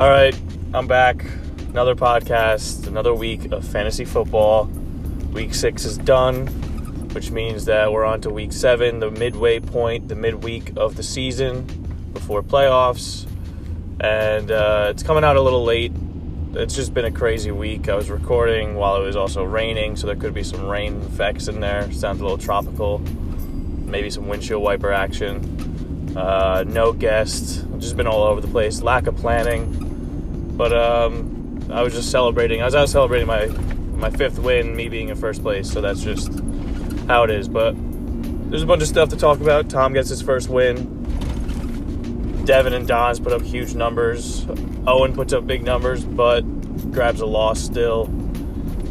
All right, I'm back. Another podcast, another week of fantasy football. Week six is done, which means that we're on to week seven, the midway point, the midweek of the season before playoffs. And uh, it's coming out a little late. It's just been a crazy week. I was recording while it was also raining, so there could be some rain effects in there. Sounds a little tropical. Maybe some windshield wiper action. Uh, no guest. I've just been all over the place. Lack of planning. But um, I was just celebrating. I was out celebrating my my fifth win, me being in first place. So that's just how it is. But there's a bunch of stuff to talk about. Tom gets his first win. Devin and Don's put up huge numbers. Owen puts up big numbers, but grabs a loss still.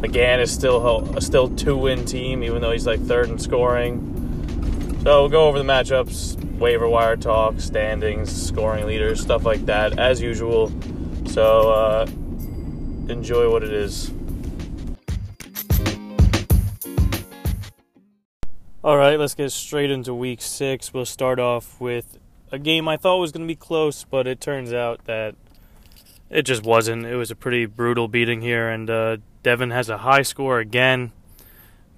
McGann is still a still two win team, even though he's like third in scoring. So we'll go over the matchups, waiver wire talk, standings, scoring leaders, stuff like that, as usual. So uh, enjoy what it is. All right, let's get straight into week six. We'll start off with a game I thought was going to be close, but it turns out that it just wasn't. It was a pretty brutal beating here, and uh, Devin has a high score again,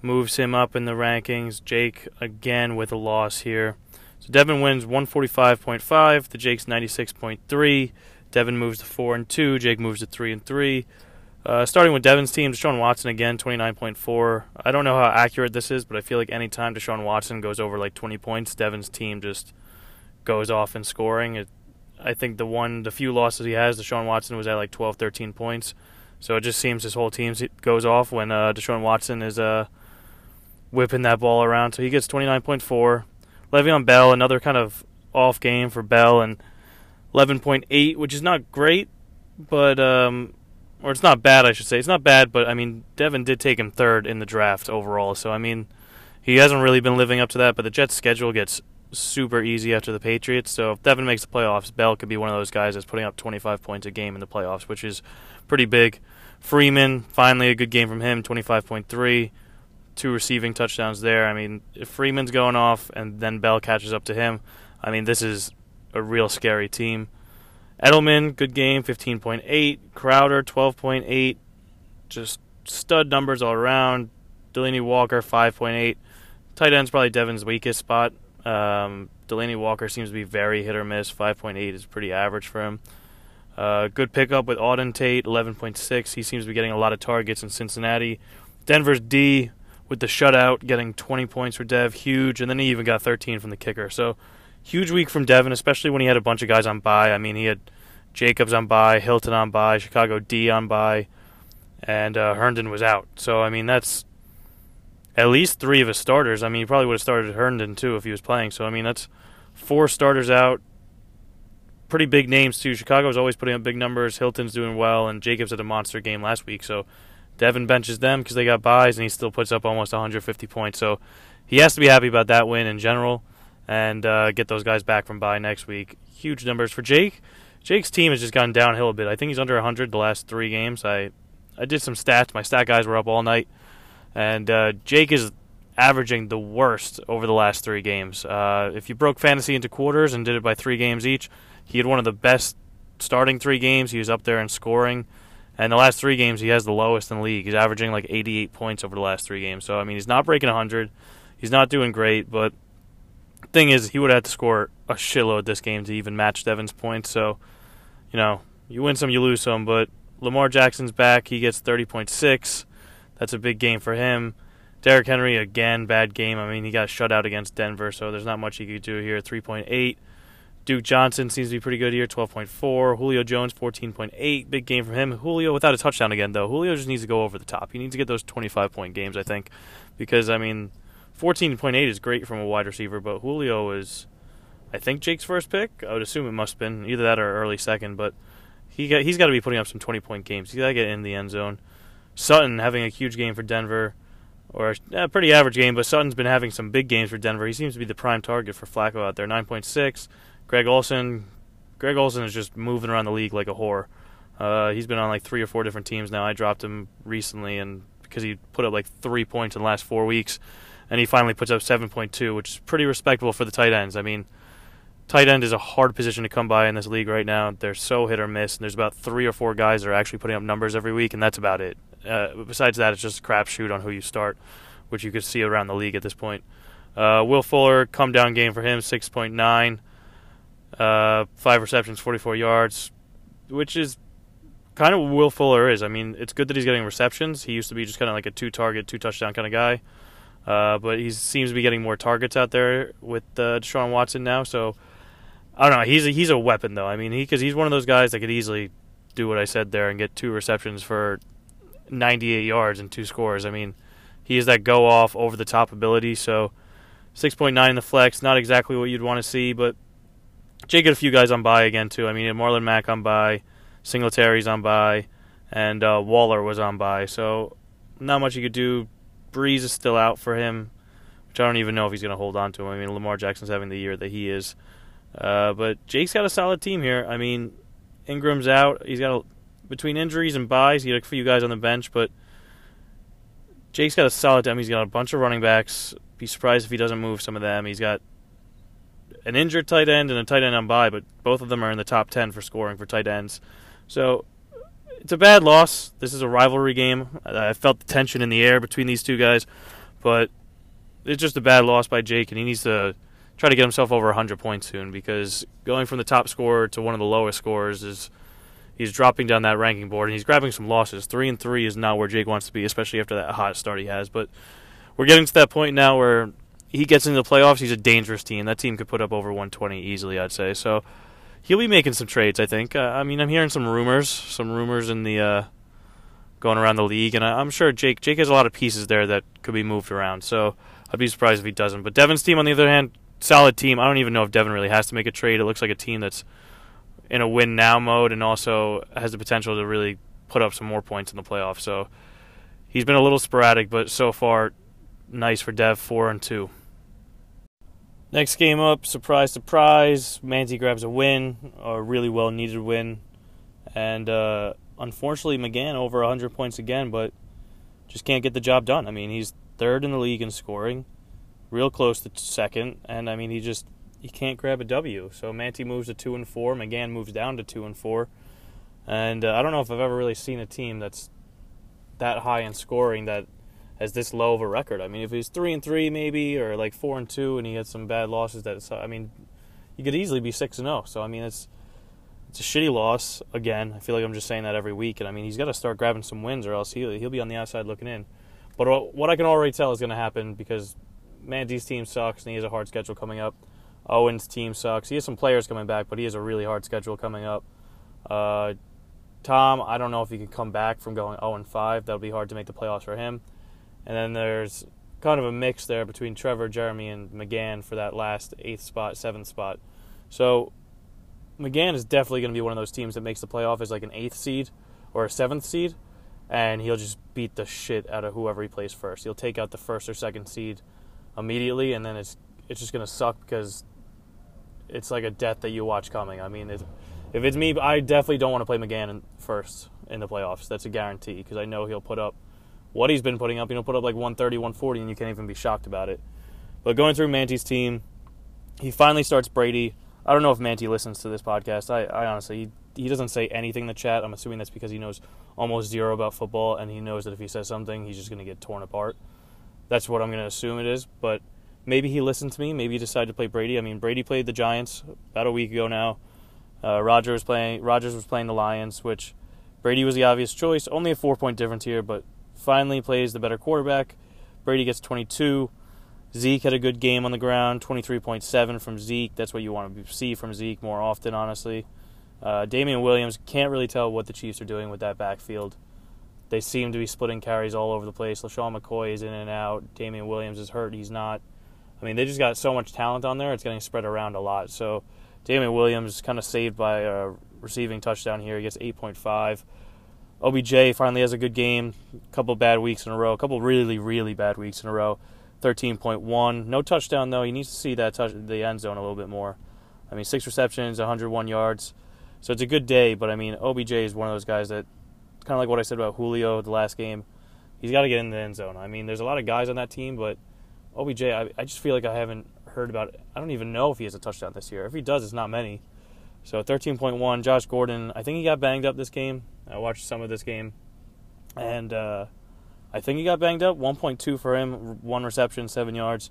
moves him up in the rankings. Jake again with a loss here. So Devin wins 145.5 The Jake's 96.3. Devin moves to four and two. Jake moves to three and three. Uh, starting with Devin's team, Deshaun Watson again, 29.4. I don't know how accurate this is, but I feel like anytime Deshaun Watson goes over like 20 points, Devin's team just goes off in scoring. It, I think the one, the few losses he has, Deshaun Watson was at like 12, 13 points. So it just seems his whole team goes off when uh, Deshaun Watson is uh, whipping that ball around. So he gets 29.4. Le'Veon Bell, another kind of off game for Bell, and 11.8, which is not great, but um, or it's not bad, I should say. It's not bad, but I mean, Devin did take him third in the draft overall. So I mean, he hasn't really been living up to that. But the Jets' schedule gets super easy after the Patriots. So if Devin makes the playoffs, Bell could be one of those guys that's putting up 25 points a game in the playoffs, which is pretty big. Freeman, finally a good game from him, 25.3. Two receiving touchdowns there. I mean, if Freeman's going off and then Bell catches up to him, I mean, this is a real scary team. Edelman, good game, 15.8. Crowder, 12.8. Just stud numbers all around. Delanie Walker, 5.8. Tight end's probably Devin's weakest spot. Um, Delanie Walker seems to be very hit or miss. 5.8 is pretty average for him. Uh, good pickup with Auden Tate, 11.6. He seems to be getting a lot of targets in Cincinnati. Denver's D with the shutout, getting 20 points for Dev, huge. And then he even got 13 from the kicker. So huge week from Devin, especially when he had a bunch of guys on bye. I mean, he had Jacobs on bye, Hilton on bye, Chicago D on bye, and uh, Herndon was out. So I mean, that's at least three of his starters. I mean, he probably would have started Herndon too if he was playing. So I mean, that's four starters out. Pretty big names too. Chicago's always putting up big numbers. Hilton's doing well, and Jacobs had a monster game last week. So Devin benches them because they got byes, and he still puts up almost 150 points. So he has to be happy about that win in general, and uh, get those guys back from bye next week. Huge numbers for Jake. Jake's team has just gone downhill a bit. I think he's under 100 the last three games. I I did some stats. My stat guys were up all night, and uh, Jake is averaging the worst over the last three games. Uh, if you broke fantasy into quarters and did it by three games each, he had one of the best starting three games. He was up there in scoring. And the last three games, he has the lowest in the league. He's averaging like 88 points over the last three games. So, I mean, he's not breaking 100. He's not doing great, but thing is, he would have to score a shitload this game to even match Devin's points. So, you know, you win some, you lose some. But Lamar Jackson's back. He gets 30.6. That's a big game for him. Derrick Henry, again, bad game. I mean, he got shut out against Denver, so there's not much he could do here. 3.8. Duke Johnson seems to be pretty good here, 12.4. Julio Jones, 14.8. Big game for him. Julio without a touchdown again, though. Julio just needs to go over the top. He needs to get those 25 point games, I think, because, I mean, 14.8 is great from a wide receiver, but Julio is, I think, Jake's first pick. I would assume it must have been either that or early second, but he got, he's got to be putting up some 20 point games. He's got to get in the end zone. Sutton having a huge game for Denver, or a pretty average game, but Sutton's been having some big games for Denver. He seems to be the prime target for Flacco out there. 9.6. Greg Olsen, Greg Olsen is just moving around the league like a whore. Uh, he's been on like three or four different teams now. I dropped him recently, and because he put up like three points in the last four weeks and he finally puts up 7.2, which is pretty respectable for the tight ends. I mean, tight end is a hard position to come by in this league right now. They're so hit or miss, and there's about three or four guys that are actually putting up numbers every week, and that's about it. Uh, besides that, it's just a crapshoot on who you start, which you could see around the league at this point. Uh, Will Fuller, come down game for him, 6.9. Uh, five receptions, 44 yards, which is kind of what Will Fuller is. I mean, it's good that he's getting receptions. He used to be just kind of like a two target, two touchdown kind of guy. Uh, but he seems to be getting more targets out there with uh, Deshaun Watson now. So I don't know. He's a, he's a weapon though. I mean, he because he's one of those guys that could easily do what I said there and get two receptions for 98 yards and two scores. I mean, he has that go off over the top ability. So 6.9 in the flex, not exactly what you'd want to see, but Jake got a few guys on bye again too. I mean, Marlon Mack on bye, Singletary's on bye, and uh, Waller was on bye. So not much you could do. Brees is still out for him, which I don't even know if he's going to hold on to him. I mean, Lamar Jackson's having the year that he is. Uh, but Jake's got a solid team here. I mean, Ingram's out. He's got a, between injuries and byes. He got a few guys on the bench, but Jake's got a solid team. He's got a bunch of running backs. Be surprised if he doesn't move some of them. He's got an injured tight end and a tight end on bye, but both of them are in the top ten for scoring for tight ends. So it's a bad loss. This is a rivalry game. I felt the tension in the air between these two guys, but it's just a bad loss by Jake, and he needs to try to get himself over 100 points soon because going from the top scorer to one of the lowest scorers is he's dropping down that ranking board and he's grabbing some losses. Three and three is not where Jake wants to be, especially after that hot start he has. But we're getting to that point now where he gets into the playoffs. He's a dangerous team. That team could put up over 120 easily, I'd say. So he'll be making some trades. I think. Uh, I mean, I'm hearing some rumors, some rumors in the uh, going around the league, and I, am sure Jake Jake has a lot of pieces there that could be moved around. So I'd be surprised if he doesn't. But Devin's team, on the other hand, solid team. I don't even know if Devin really has to make a trade. It looks like a team that's in a win now mode and also has the potential to really put up some more points in the playoffs. So he's been a little sporadic, but so far nice for Dev four and two. Next game up, surprise, surprise. Manti grabs a win, a really well needed win. And uh, unfortunately, McGann over 100 points again, but just can't get the job done. I mean, he's third in the league in scoring, real close to second, and I mean, he just he can't grab a W. So Manti moves to two and four, McGann moves down to two and four, and uh, I don't know if I've ever really seen a team that's that high in scoring that has this low of a record. I mean, if he's three and three maybe, or like four and two, and he had some bad losses, that I mean, he could easily be six and zero. Oh. So I mean, it's it's a shitty loss again. I feel like I'm just saying that every week, and I mean, he's got to start grabbing some wins, or else he'll he'll be on the outside looking in. But what I can already tell is going to happen because Manti's team sucks, and he has a hard schedule coming up. Owen's team sucks. He has some players coming back, but he has a really hard schedule coming up. Uh, Tom, I don't know if he can come back from going 0 and 5. That'll be hard to make the playoffs for him. And then there's kind of a mix there between Trevor, Jeremy, and McGann for that last eighth spot, seventh spot. So McGann is definitely going to be one of those teams that makes the playoff as like an eighth seed or a seventh seed, and he'll just beat the shit out of whoever he plays first. He'll take out the first or second seed immediately, and then it's it's just going to suck because it's like a death that you watch coming. I mean, if it's me, I definitely don't want to play McGann in first in the playoffs. That's a guarantee because I know he'll put up – what he's been putting up. You know, put up like 130, 140, and you can't even be shocked about it. But going through Manti's team, he finally starts Brady. I don't know if Manti listens to this podcast. I, I honestly, he, he doesn't say anything in the chat. I'm assuming that's because he knows almost zero about football, and he knows that if he says something, he's just going to get torn apart. That's what I'm going to assume it is. But maybe he listened to me. Maybe he decided to play Brady. I mean, Brady played the Giants about a week ago now. Uh, Rodgers was playing. Rodgers was playing the Lions, which Brady was the obvious choice. Only a four point difference here, but finally plays the better quarterback. Brady gets 22. Zeke had a good game on the ground, 23.7 from Zeke. That's what you want to see from Zeke more often, honestly. Uh, Damien Williams can't really tell what the Chiefs are doing with that backfield. They seem to be splitting carries all over the place. LeSean McCoy is in and out. Damien Williams is hurt. He's not. I mean, they just got so much talent on there. It's getting spread around a lot. So Damien Williams kind of saved by a receiving touchdown here. He gets 8.5. OBJ finally has a good game. A couple bad weeks in a row. A couple really, really bad weeks in a row. 13.1. No touchdown though. He needs to see that touch the end zone a little bit more. I mean, six receptions, 101 yards. So it's a good day. But I mean, OBJ is one of those guys that, kind of like what I said about Julio the last game. He's got to get in the end zone. I mean, there's a lot of guys on that team, but OBJ, I, I just feel like I haven't heard about. I don't even know if he has a touchdown this year. If he does, it's not many. So 13.1. Josh Gordon. I think he got banged up this game. I watched some of this game, and uh, I think he got banged up. 1.2 for him. One reception, seven yards.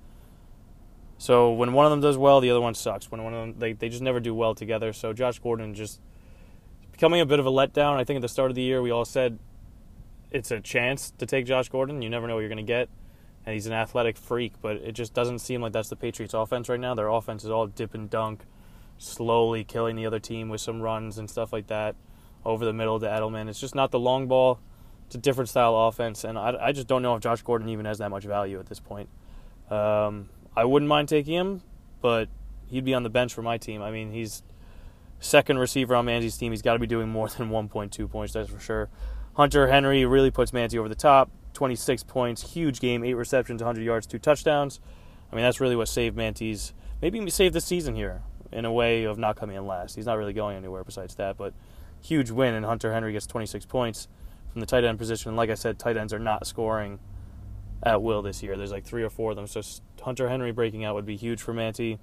So when one of them does well, the other one sucks. When one of them, they they just never do well together. So Josh Gordon just becoming a bit of a letdown. I think at the start of the year we all said it's a chance to take Josh Gordon. You never know what you're going to get and he's an athletic freak, but it just doesn't seem like that's the Patriots' offense right now. Their offense is all dip and dunk, slowly killing the other team with some runs and stuff like that over the middle to Edelman. It's just not the long ball. It's a different style offense, and I, I just don't know if Josh Gordon even has that much value at this point. Um, I wouldn't mind taking him, but he'd be on the bench for my team. I mean, he's second receiver on Manti's team. He's got to be doing more than 1.2 points, that's for sure. Hunter Henry really puts Manzi over the top. 26 points, huge game, eight receptions, 100 yards, two touchdowns. I mean, that's really what saved Manti's. Maybe saved the season here in a way of not coming in last. He's not really going anywhere besides that, but huge win, and Hunter Henry gets 26 points from the tight end position. And like I said, tight ends are not scoring at will this year. There's like three or four of them. So Hunter Henry breaking out would be huge for Manti.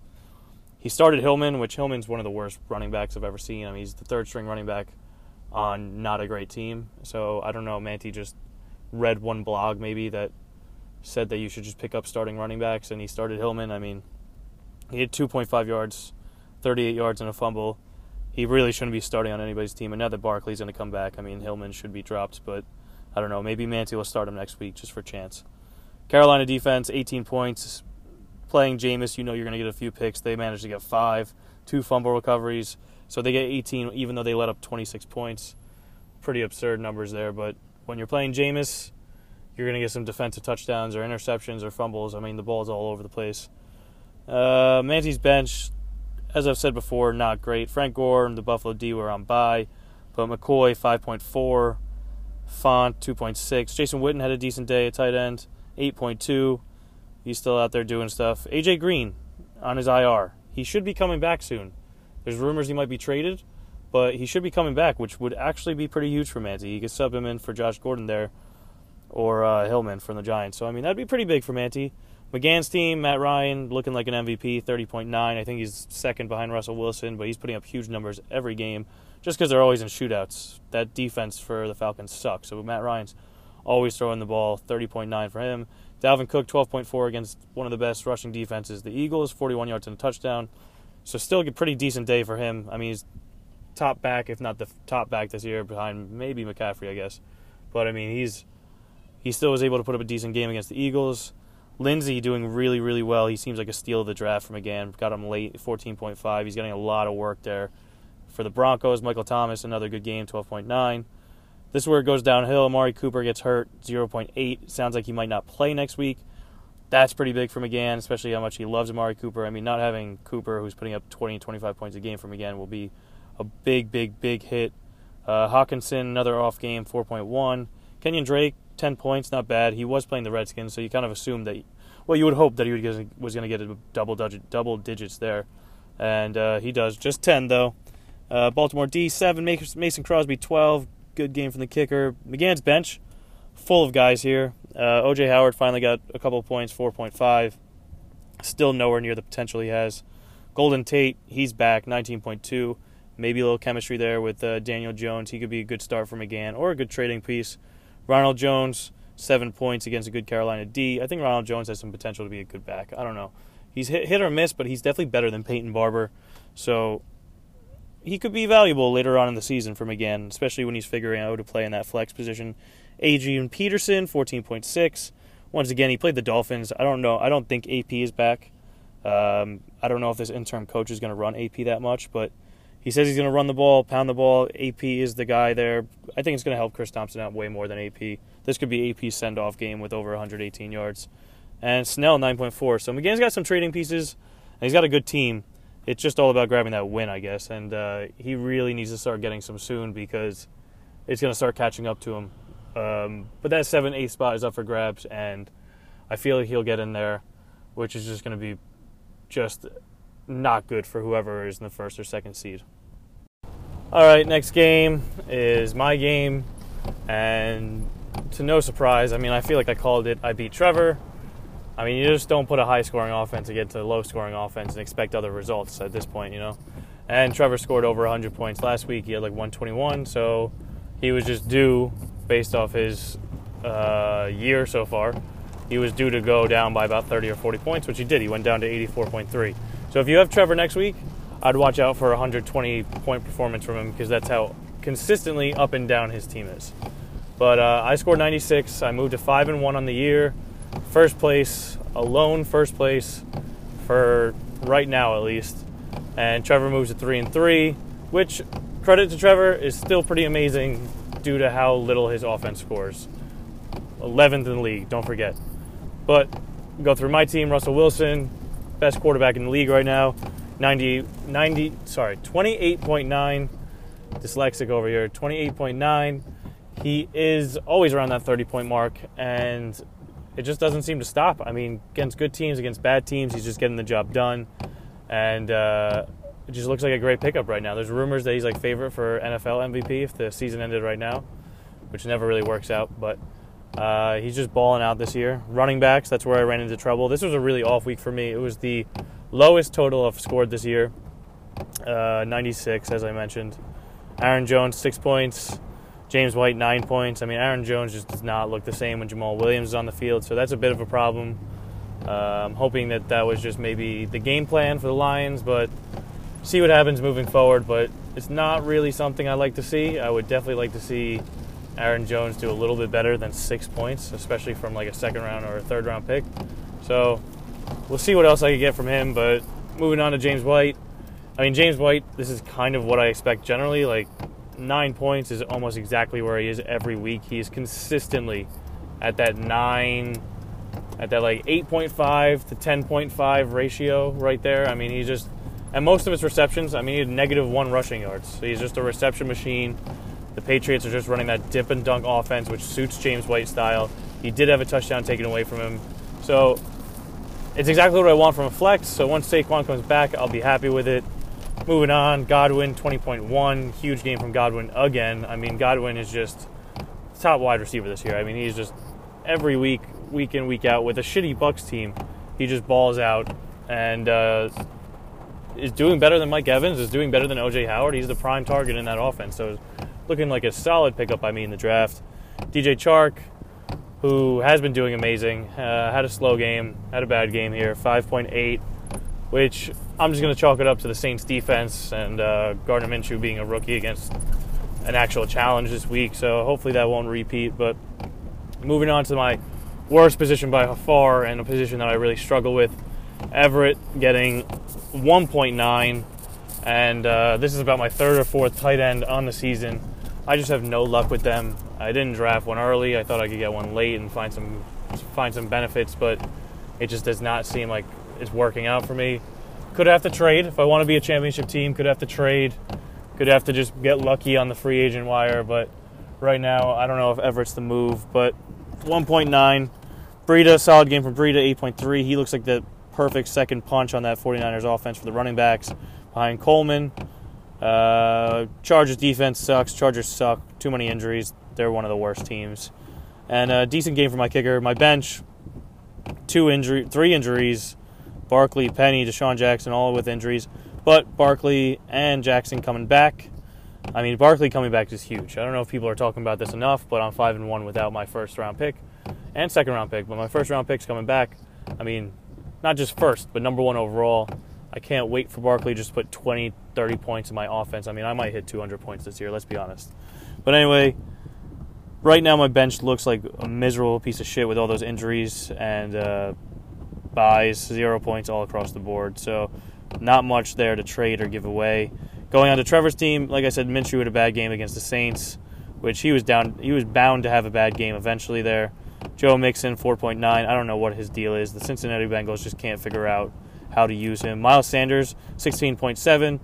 He started Hillman, which Hillman's one of the worst running backs I've ever seen. I mean, he's the third string running back on not a great team. So I don't know. Manti just read one blog maybe that said that you should just pick up starting running backs, and he started Hillman. I mean, he had 2.5 yards, 38 yards, and a fumble. He really shouldn't be starting on anybody's team. And now that Barkley's going to come back, I mean, Hillman should be dropped, but I don't know. Maybe Manti will start him next week just for chance. Carolina defense, 18 points. Playing Jameis, you know you're going to get a few picks. They managed to get five, two fumble recoveries. So they get 18, even though they let up 26 points. Pretty absurd numbers there, but when you're playing Jameis, you're going to get some defensive touchdowns or interceptions or fumbles. I mean, the ball's all over the place. Uh, Manti's bench, as I've said before, not great. Frank Gore and the Buffalo D were on bye, but McCoy 5.4, Fant 2.6. Jason Witten had a decent day at tight end, 8.2. He's still out there doing stuff. AJ Green on his IR. He should be coming back soon. There's rumors he might be traded but he should be coming back, which would actually be pretty huge for Manti. He could sub him in for Josh Gordon there, or uh, Hillman from the Giants. So I mean that'd be pretty big for Manti. McGann's team, Matt Ryan, looking like an MVP, 30.9. I think he's second behind Russell Wilson, but he's putting up huge numbers every game just because they're always in shootouts. That defense for the Falcons sucks. So Matt Ryan's always throwing the ball, 30.9 for him. Dalvin Cook, 12.4 against one of the best rushing defenses, the Eagles, 41 yards and a touchdown. So still a pretty decent day for him. I mean, he's top back, if not the top back this year, behind maybe McCaffrey, I guess. But I mean, he's he still was able to put up a decent game against the Eagles. Lindsay doing really, really well. He seems like a steal of the draft from again. Got him late, 14.5. He's getting a lot of work there. For the Broncos, Michael Thomas, another good game, 12.9. This is where it goes downhill. Amari Cooper gets hurt, 0.8. Sounds like he might not play next week. That's pretty big for McGann, especially how much he loves Amari Cooper. I mean, not having Cooper, who's putting up 20, 25 points a game for McGann, will be a big, big, big hit. Uh, Hockenson, another off game, 4.1. Kenyan Drake, 10 points, not bad. He was playing the Redskins, so you kind of assumed that, well, you would hope that he was going to get a double digit, double digits there, and uh, he does. Just 10 though. Uh, Baltimore D seven, Mason Crosby 12. Good game from the kicker. McGann's bench, full of guys here. Uh, OJ Howard finally got a couple points, 4.5. Still nowhere near the potential he has. Golden Tate, he's back, 19.2 maybe a little chemistry there with uh, Daniel Jones. He could be a good start for McGann or a good trading piece. Ronald Jones, seven points against a good Carolina D. I think Ronald Jones has some potential to be a good back. I don't know. He's hit, hit or miss, but he's definitely better than Peyton Barber. So he could be valuable later on in the season for McGann, especially when he's figuring out how to play in that flex position. Adrian Peterson, 14.6. Once again, he played the Dolphins. I don't know. I don't think AP is back. Um, I don't know if this interim coach is going to run AP that much, but – he says he's going to run the ball, pound the ball. AP is the guy there. I think it's going to help Chris Thompson out way more than AP. This could be AP's send off game with over 118 yards. And Snell 9.4. So McGann's got some trading pieces, and he's got a good team. It's just all about grabbing that win, I guess. And uh, he really needs to start getting some soon because it's going to start catching up to him. Um, but that 7 8 spot is up for grabs, and I feel like he'll get in there, which is just going to be just not good for whoever is in the first or second seed. All right, next game is my game, and to no surprise, I mean, I feel like I called it. I beat Trevor. I mean, you just don't put a high scoring offense against a low scoring offense and expect other results at this point, you know. And Trevor scored over 100 points last week. He had like 121, so he was just due based off his uh, year so far. He was due to go down by about 30 or 40 points, which he did. He went down to 84.3. So if you have Trevor next week, I'd watch out for a 120 point performance from him because that's how consistently up and down his team is. But uh, I scored 96. I moved to five and one on the year, first place, alone first place for right now at least. And Trevor moves to three and three, which credit to Trevor is still pretty amazing due to how little his offense scores. 11th in the league, don't forget. But go through my team, Russell Wilson, best quarterback in the league right now, 90, 90 sorry, 28.9, dyslexic over here, 28.9. He is always around that 30 point mark, and it just doesn't seem to stop. I mean, against good teams, against bad teams, he's just getting the job done. And uh, it just looks like a great pickup right now. There's rumors that he's like favorite for NFL MVP if the season ended right now, which never really works out. But uh, he's just balling out this year. Running backs, that's where I ran into trouble. This was a really off week for me. It was the lowest total I've scored this year, uh, 96, as I mentioned. Aaron Jones, six points. James White, nine points. I mean, Aaron Jones just does not look the same when Jamaal Williams is on the field, so that's a bit of a problem. Uh, I'm hoping that that was just maybe the game plan for the Lions, but see what happens moving forward. But it's not really something I like to see. I would definitely like to see Aaron Jones do a little bit better than six points, especially from like a second round or a third round pick. So we'll see what else I can get from him. But moving on to James White. I mean, James White, this is kind of what I expect generally. Like, nine points is almost exactly where he is every week. He's consistently at that nine, at that like 8.5 to 10.5 ratio right there. I mean, he's just, and most of his receptions, I mean, he had negative one rushing yards. So he's just a reception machine. The Patriots are just running that dip and dunk offense, which suits James White style. He did have a touchdown taken away from him. So it's exactly what I want from a flex. So once Saquon comes back, I'll be happy with it. Moving on, Godwin 20.1, huge game from Godwin again. I mean, Godwin is just top wide receiver this year. I mean, he's just every week, week in, week out with a shitty Bucs team. He just balls out and uh, is doing better than Mike Evans. Is doing better than OJ Howard. He's the prime target in that offense. So, looking like a solid pickup by me in the draft. DJ Chark, who has been doing amazing, uh, had a slow game, had a bad game here, 5.8 which I'm just going to chalk it up to the Saints defense and uh, Gardner Minshew being a rookie against an actual challenge this week. So hopefully that won't repeat. But moving on to my worst position by far and a position that I really struggle with, Everett getting 1.9. And uh, this is about my third or fourth tight end on the season. I just have no luck with them. I didn't draft one early. I thought I could get one late and find some find some benefits, but it just does not seem like it's working out for me. Could have to trade if I want to be a championship team. Could have to trade. Could have to just get lucky on the free agent wire. But right now, I don't know if Everett's the move. But 1.9. Breida, solid game from Breida, 8.3. He looks like the perfect second punch on that 49ers offense for the running backs behind Coleman. Uh, Chargers defense sucks. Chargers suck. Too many injuries. They're one of the worst teams. And a decent game for my kicker. My bench, two injury, three injuries. Barkley, Penny, DeSean Jackson, all with injuries. But Barkley and Jackson coming back. I mean, Barkley coming back is huge. I don't know if people are talking about this enough, but I'm five and one without my first round pick and second round pick. But my first round pick's coming back. I mean, not just first, but number one overall. I can't wait for Barkley just put 20, 30 points in my offense. I mean, I might hit 200 points this year, let's be honest. But anyway, right now my bench looks like a miserable piece of shit with all those injuries and uh, byes, zero points all across the board. So not much there to trade or give away. Going on to Trevor's team, like I said, Minshew had a bad game against the Saints, which he was down. He was bound to have a bad game eventually. There, Joe Mixon 4.9. I don't know what his deal is. The Cincinnati Bengals just can't figure out how to use him. Miles Sanders 16.7.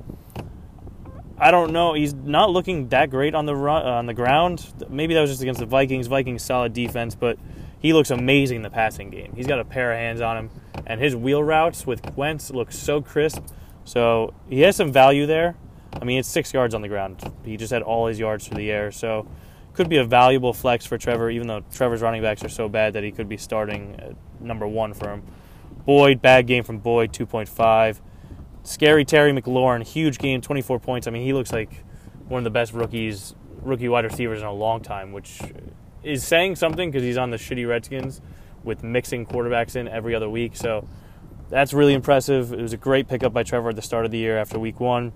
I don't know. He's not looking that great on the run, uh, on the ground. Maybe that was just against the Vikings. Vikings solid defense, but he looks amazing in the passing game. He's got a pair of hands on him, and his wheel routes with Wentz look so crisp. So he has some value there. I mean, it's six yards on the ground. He just had all his yards through the air, so could be a valuable flex for Trevor. Even though Trevor's running backs are so bad that he could be starting number one for him. Boyd, bad game from Boyd, 2.5. Scary Terry McLaurin, huge game, 24 points. I mean, he looks like one of the best rookies, rookie wide receivers in a long time, which is saying something because he's on the shitty Redskins with mixing quarterbacks in every other week. So that's really impressive. It was a great pickup by Trevor at the start of the year after week one.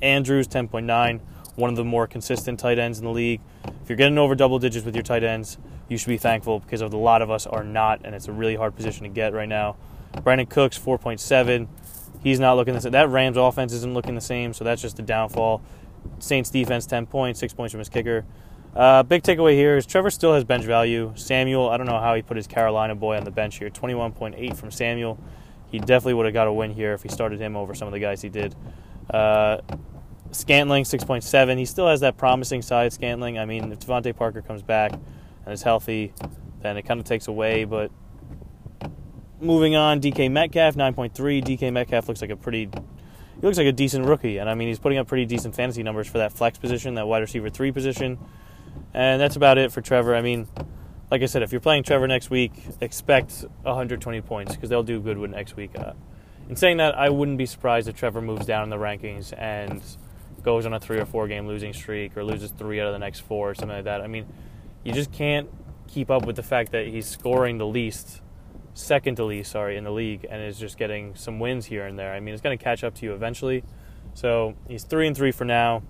Andrews, 10.9, one of the more consistent tight ends in the league. If you're getting over double digits with your tight ends, you should be thankful because a lot of us are not, and it's a really hard position to get right now. Brandin Cooks, 4.7. He's not looking the same. That Rams offense isn't looking the same, so that's just a downfall. Saints defense, 10 points, 6 points from his kicker. Uh, big takeaway here is Trevor still has bench value. Samuel, I don't know how he put his Carolina boy on the bench here. 21.8 from Samuel. He definitely would have got a win here if he started him over some of the guys he did. Uh, Scantling, 6.7. He still has that promising side, Scantling. I mean, if DeVante Parker comes back and is healthy, then it kind of takes away. But moving on, DK Metcalf, 9.3. DK Metcalf looks like a pretty. He looks like a decent rookie, and I mean he's putting up pretty decent fantasy numbers for that flex position, that wide receiver three position, and that's about it for Trevor. I mean, like I said, if you're playing Trevor next week, expect 120 points because they'll do good with next week. Uh, in saying that, I wouldn't be surprised if Trevor moves down in the rankings and goes on a three or four game losing streak or loses three out of the next four or something like that. I mean, you just can't keep up with the fact that he's scoring the least, second to least, sorry, in the league, and is just getting some wins here and there. I mean, it's going to catch up to you eventually. So he's three and three for now,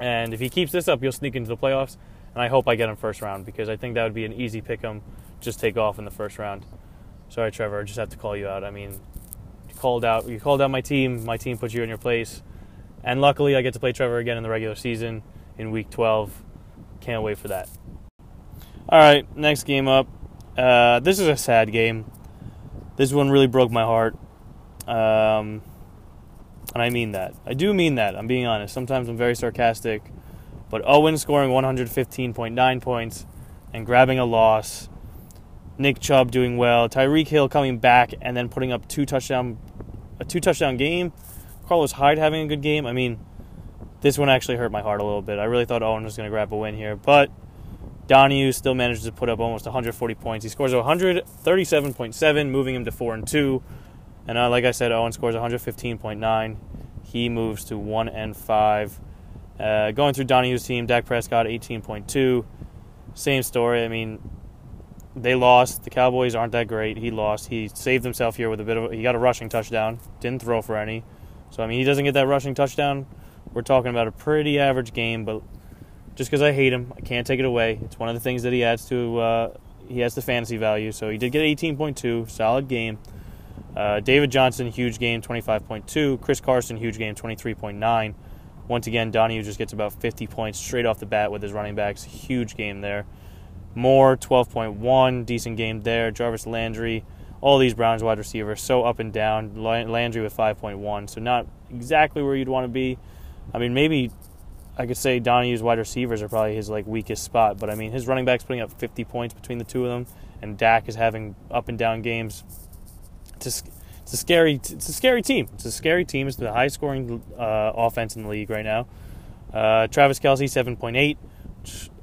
and if he keeps this up, he'll sneak into the playoffs. And I hope I get him first round because I think that would be an easy pick him, just take off in the first round. Sorry, Trevor, I just have to call you out. I mean, you called out you called out my team. My team put you in your place, and luckily I get to play Trevor again in the regular season in Week 12. Can't wait for that. All right, next game up. Uh, this is a sad game. This one really broke my heart. Um, and I mean that. I do mean that. I'm being honest. Sometimes I'm very sarcastic. But Owen scoring 115.9 points and grabbing a loss. Nick Chubb doing well. Tyreek Hill coming back and then putting up two touchdown a two touchdown game. Carlos Hyde having a good game. I mean, this one actually hurt my heart a little bit. I really thought Owen was going to grab a win here, but Donahue still manages to put up almost 140 points. He scores 137.7, moving him to four and two. And uh, like I said, Owen scores 115.9. He moves to one and five. Uh, going through Donahue's team, Dak Prescott 18.2. Same story. I mean, they lost. The Cowboys aren't that great. He lost. He saved himself here with a bit of. A, he got a rushing touchdown. Didn't throw for any. So I mean, he doesn't get that rushing touchdown. We're talking about a pretty average game, but just because I hate him, I can't take it away. It's one of the things that he adds to. Uh, he has the fantasy value, so he did get 18.2, solid game. Uh, David Johnson, huge game, 25.2. Chris Carson, huge game, 23.9. Once again, Donahue just gets about 50 points straight off the bat with his running backs. Huge game there. Moore, 12.1, decent game there. Jarvis Landry, all these Browns wide receivers, so up and down. Landry with 5.1, so not exactly where you'd want to be. I mean, maybe I could say Donahue's wide receivers are probably his like weakest spot, but I mean his running backs putting up 50 points between the two of them, and Dak is having up and down games. It's a, it's a scary it's a scary team. It's a scary team. It's the highest scoring uh, offense in the league right now. Uh, Travis Kelce 7.8.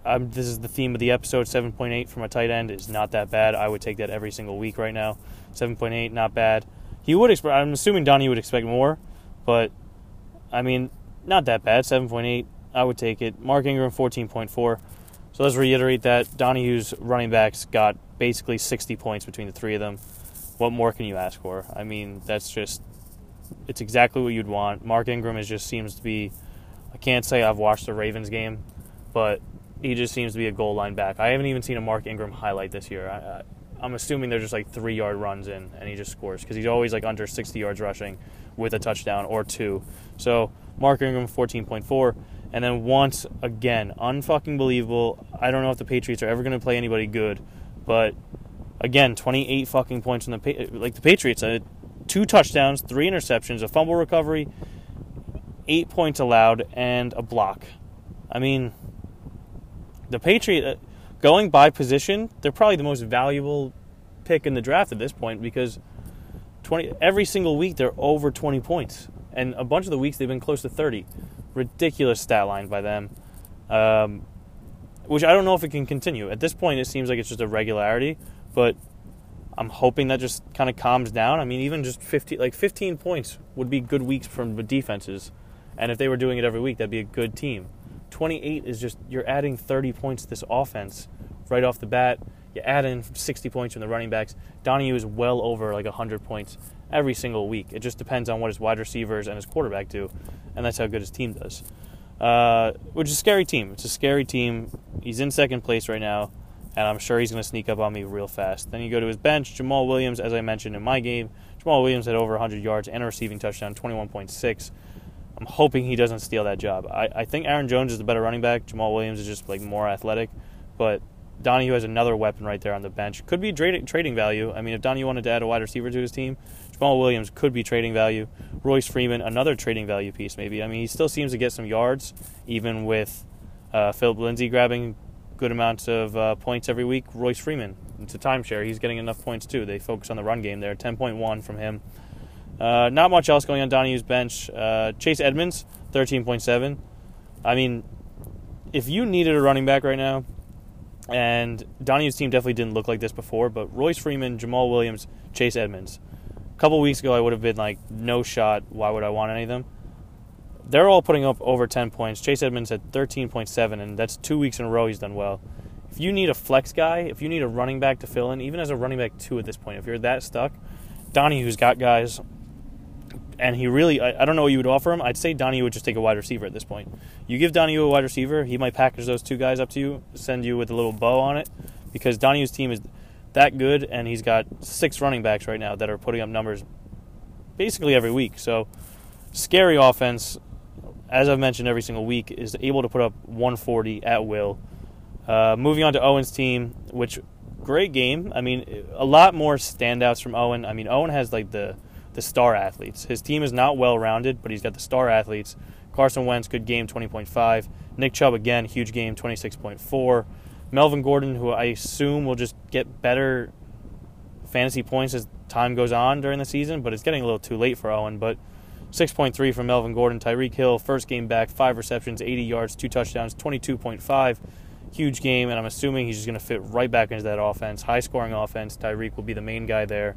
Um, this is the theme of the episode. 7.8 from a tight end is not that bad. I would take that every single week right now. 7.8, not bad. He would expect. I'm assuming Donnie would expect more, but I mean, not that bad. 7.8 I would take it. Mark Ingram, 14.4. So let's reiterate that. Donahue's running backs got basically 60 points between the three of them. What more can you ask for? I mean, that's just, it's exactly what you'd want. Mark Ingram is just seems to be, I can't say I've watched the Ravens game, but he just seems to be a goal line back. I haven't even seen a Mark Ingram highlight this year. I, am assuming they're just like three yard runs in, and he just scores because he's always like under 60 yards rushing with a touchdown or two. So Mark Ingram 14.4. And then once again, unfucking believable. I don't know if the Patriots are ever going to play anybody good, but again, 28 fucking points from the like the Patriots. Uh, two touchdowns, three interceptions, a fumble recovery, eight points allowed, and a block. I mean, the Patriot uh, going by position, they're probably the most valuable pick in the draft at this point because 20 every single week they're over 20 points, and a bunch of the weeks they've been close to 30 ridiculous stat line by them, um, which I don't know if it can continue. At this point, it seems like it's just a regularity, but I'm hoping that just kind of calms down. I mean, even just 15, like 15 points would be good weeks from the defenses. And if they were doing it every week, that'd be a good team. 28 is just, you're adding 30 points to this offense right off the bat. You add in 60 points from the running backs. Donahue is well over like 100 points every single week. It just depends on what his wide receivers and his quarterback do. And that's how good his team does. Uh, which is a scary team. It's a scary team. He's in second place right now and I'm sure he's going to sneak up on me real fast. Then you go to his bench, Jamaal Williams, as I mentioned in my game. Jamaal Williams had over 100 yards and a receiving touchdown, 21.6. I'm hoping he doesn't steal that job. I, I think Aaron Jones is the better running back. Jamaal Williams is just like more athletic, but Donahue has another weapon right there on the bench. Could be trading trading value. I mean, if Donahue wanted to add a wide receiver to his team, Jamaal Williams could be trading value. Royce Freeman, another trading value piece, maybe. I mean, he still seems to get some yards, even with uh, Phillip Lindsay grabbing good amounts of uh, points every week. Royce Freeman, it's a timeshare. He's getting enough points too. They focus on the run game there. 10.1 from him. Uh, not much else going on Donahue's bench. Uh, Chase Edmonds, 13.7. I mean, if you needed a running back right now, and Donahue's team definitely didn't look like this before, but Royce Freeman, Jamaal Williams, Chase Edmonds. A couple weeks ago, I would have been like, no shot. Why would I want any of them? they're all putting up over 10 points. Chase Edmonds at 13.7, and that's two weeks in a row he's done well. If you need a flex guy, if you need a running back to fill in, even as a running back two at this point, if you're that stuck, Donnie, who's got guys, and he really, I, I don't know what you would offer him. I'd say Donahue would just take a wide receiver at this point. You give Donahue a wide receiver, he might package those two guys up to you, send you with a little bow on it, because Donahue's team is that good, and he's got six running backs right now that are putting up numbers basically every week. So, scary offense as I've mentioned every single week, is able to put up 140 at will. Uh, moving on to Owen's team, which great game. I mean, a lot more standouts from Owen. I mean, Owen has like the the star athletes. His team is not well rounded, but he's got the star athletes. Carson Wentz, good game, 20.5. Nick Chubb again, huge game, 26.4. Melvin Gordon, who I assume will just get better fantasy points as time goes on during the season, but it's getting a little too late for Owen. But 6.3 from Melvin Gordon. Tyreek Hill, first game back, five receptions, 80 yards, two touchdowns, 22.5. Huge game, and I'm assuming he's just going to fit right back into that offense. High scoring offense. Tyreek will be the main guy there.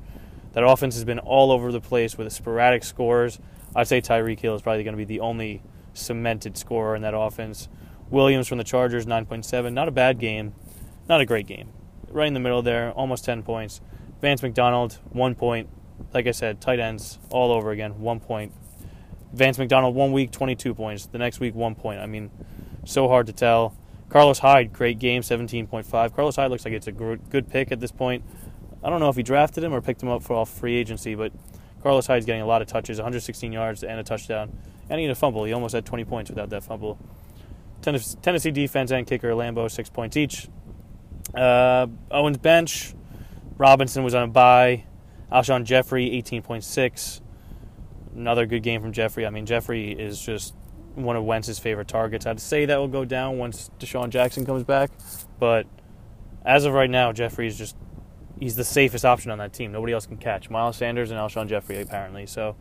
That offense has been all over the place with sporadic scores. I'd say Tyreek Hill is probably going to be the only cemented scorer in that offense. Williams from the Chargers, 9.7. Not a bad game. Not a great game. Right in the middle there, almost 10 points. Vance McDonald, one point. Like I said, tight ends all over again, one point. Vance McDonald one week 22 points, the next week one point. I mean, so hard to tell. Carlos Hyde, great game, 17.5. Carlos Hyde looks like it's a good pick at this point. I don't know if he drafted him or picked him up for all free agency, but Carlos Hyde's getting a lot of touches, 116 yards and a touchdown, and he had a fumble. He almost had 20 points without that fumble. Tennessee defense and kicker Lambo six points each. Uh, Owens bench, Robinson was on a bye. Alshon Jeffery 18.6 another good game from Jeffery. I mean, Jeffery is just one of Wentz's favorite targets. I'd say that will go down once DeSean Jackson comes back, but as of right now, Jeffery is just he's the safest option on that team. Nobody else can catch Miles Sanders and Alshon Jeffery apparently. So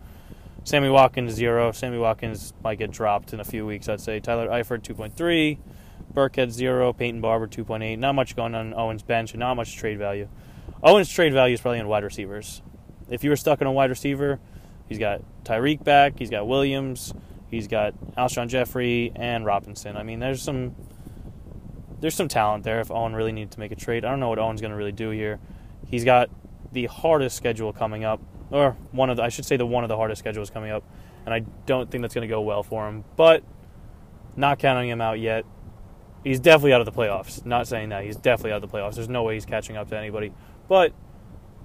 Sammy Watkins zero. Sammy Watkins might get dropped in a few weeks. I'd say Tyler Eifert two point three. Burkhead zero. Peyton Barber two point eight. Not much going on on Owens bench and not much trade value. Owens trade value is probably on wide receivers. If you were stuck in a wide receiver, He's got Tyreek back. He's got Williams. He's got Alshon Jeffery and Robinson. I mean, there's some there's some talent there. If Owen really needed to make a trade, I don't know what Owen's going to really do here. He's got the hardest schedule coming up, or one of the I should say the one of the hardest schedules coming up, and I don't think that's going to go well for him. But not counting him out yet. He's definitely out of the playoffs. Not saying that he's definitely out of the playoffs. There's no way he's catching up to anybody. But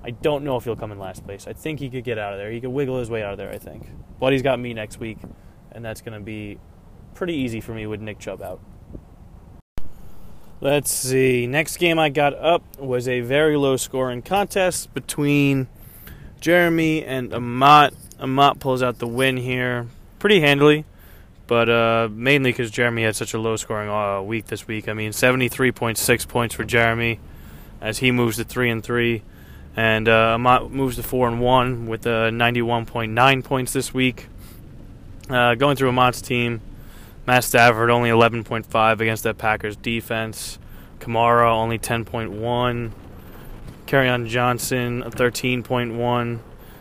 I don't know if he'll come in last place. I think he could get out of there. He could wiggle his way out of there, I think. But he's got me next week, and that's going to be pretty easy for me with Nick Chubb out. Let's see. Next game I got up was a very low scoring contest between Jeremy and Amat. Amat pulls out the win here pretty handily, but uh, mainly because Jeremy had such a low scoring uh, week this week. I mean, 73.6 points for Jeremy as he moves to 3 and 3 and uh, Amat moves to four and one with uh, 91.9 points this week. Uh, going through Amat's team, Matt Stafford only 11.5 against that Packers defense. Kamara only 10.1. Kerryon Johnson, a 13.1.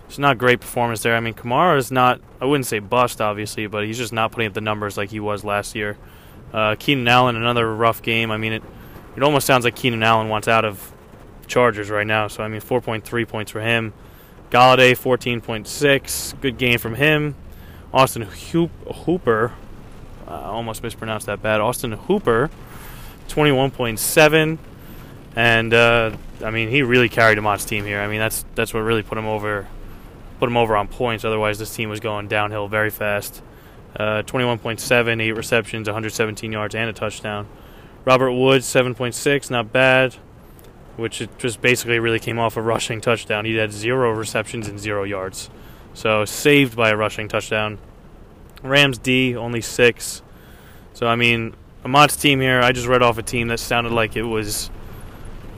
It's not great performance there. I mean, Kamara is not, I wouldn't say bust, obviously, but he's just not putting up the numbers like he was last year. Uh, Keenan Allen, another rough game. I mean, it, it almost sounds like Keenan Allen wants out of Chargers right now. So, I mean, 4.3 points for him. Golladay, 14.6. Good game from him. Austin Hooper, uh, almost mispronounced that bad. Austin Hooper, 21.7. And, uh, I mean, he really carried Amat's team here. I mean, that's that's what really put him over put him over on points. Otherwise, this team was going downhill very fast. Uh, 21.7, 8 receptions, 117 yards, and a touchdown. Robert Woods, 7.6, not bad, which just basically really came off a rushing touchdown. He had zero receptions and zero yards. So saved by a rushing touchdown. Rams D, only six. So, I mean, Amat's team here, I just read off a team that sounded like it was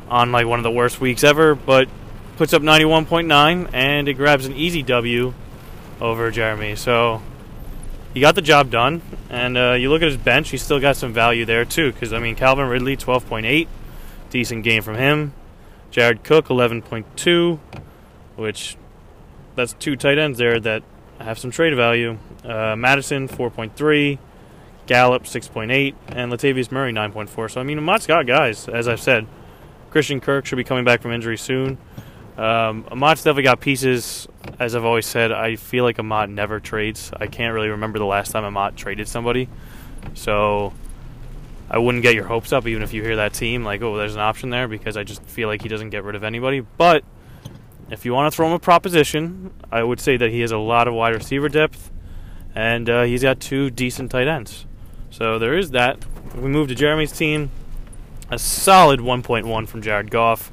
on like one of the worst weeks ever, but puts up 91.9 and it grabs an easy W over Jeremy. So he got the job done. And uh, you look at his bench, he's still got some value there too. Because I mean, Calvin Ridley 12.8, decent game from him. Jared Cook 11.2, which that's two tight ends there that have some trade value. Uh, Mattison 4.3. Gallup 6.8 and Latavius Murray 9.4. So I mean, Amat's got guys, as I've said. Christian Kirk should be coming back from injury soon. Um, Amat's definitely got pieces. As I've always said, I feel like Amat never trades. I can't really remember the last time Amat traded somebody. So I wouldn't get your hopes up even if you hear that team like, oh, there's an option there because I just feel like he doesn't get rid of anybody. But if you want to throw him a proposition, I would say that he has a lot of wide receiver depth and uh, he's got two decent tight ends. So there is that. We move to Jeremy's team. A solid 1.1 from Jared Goff,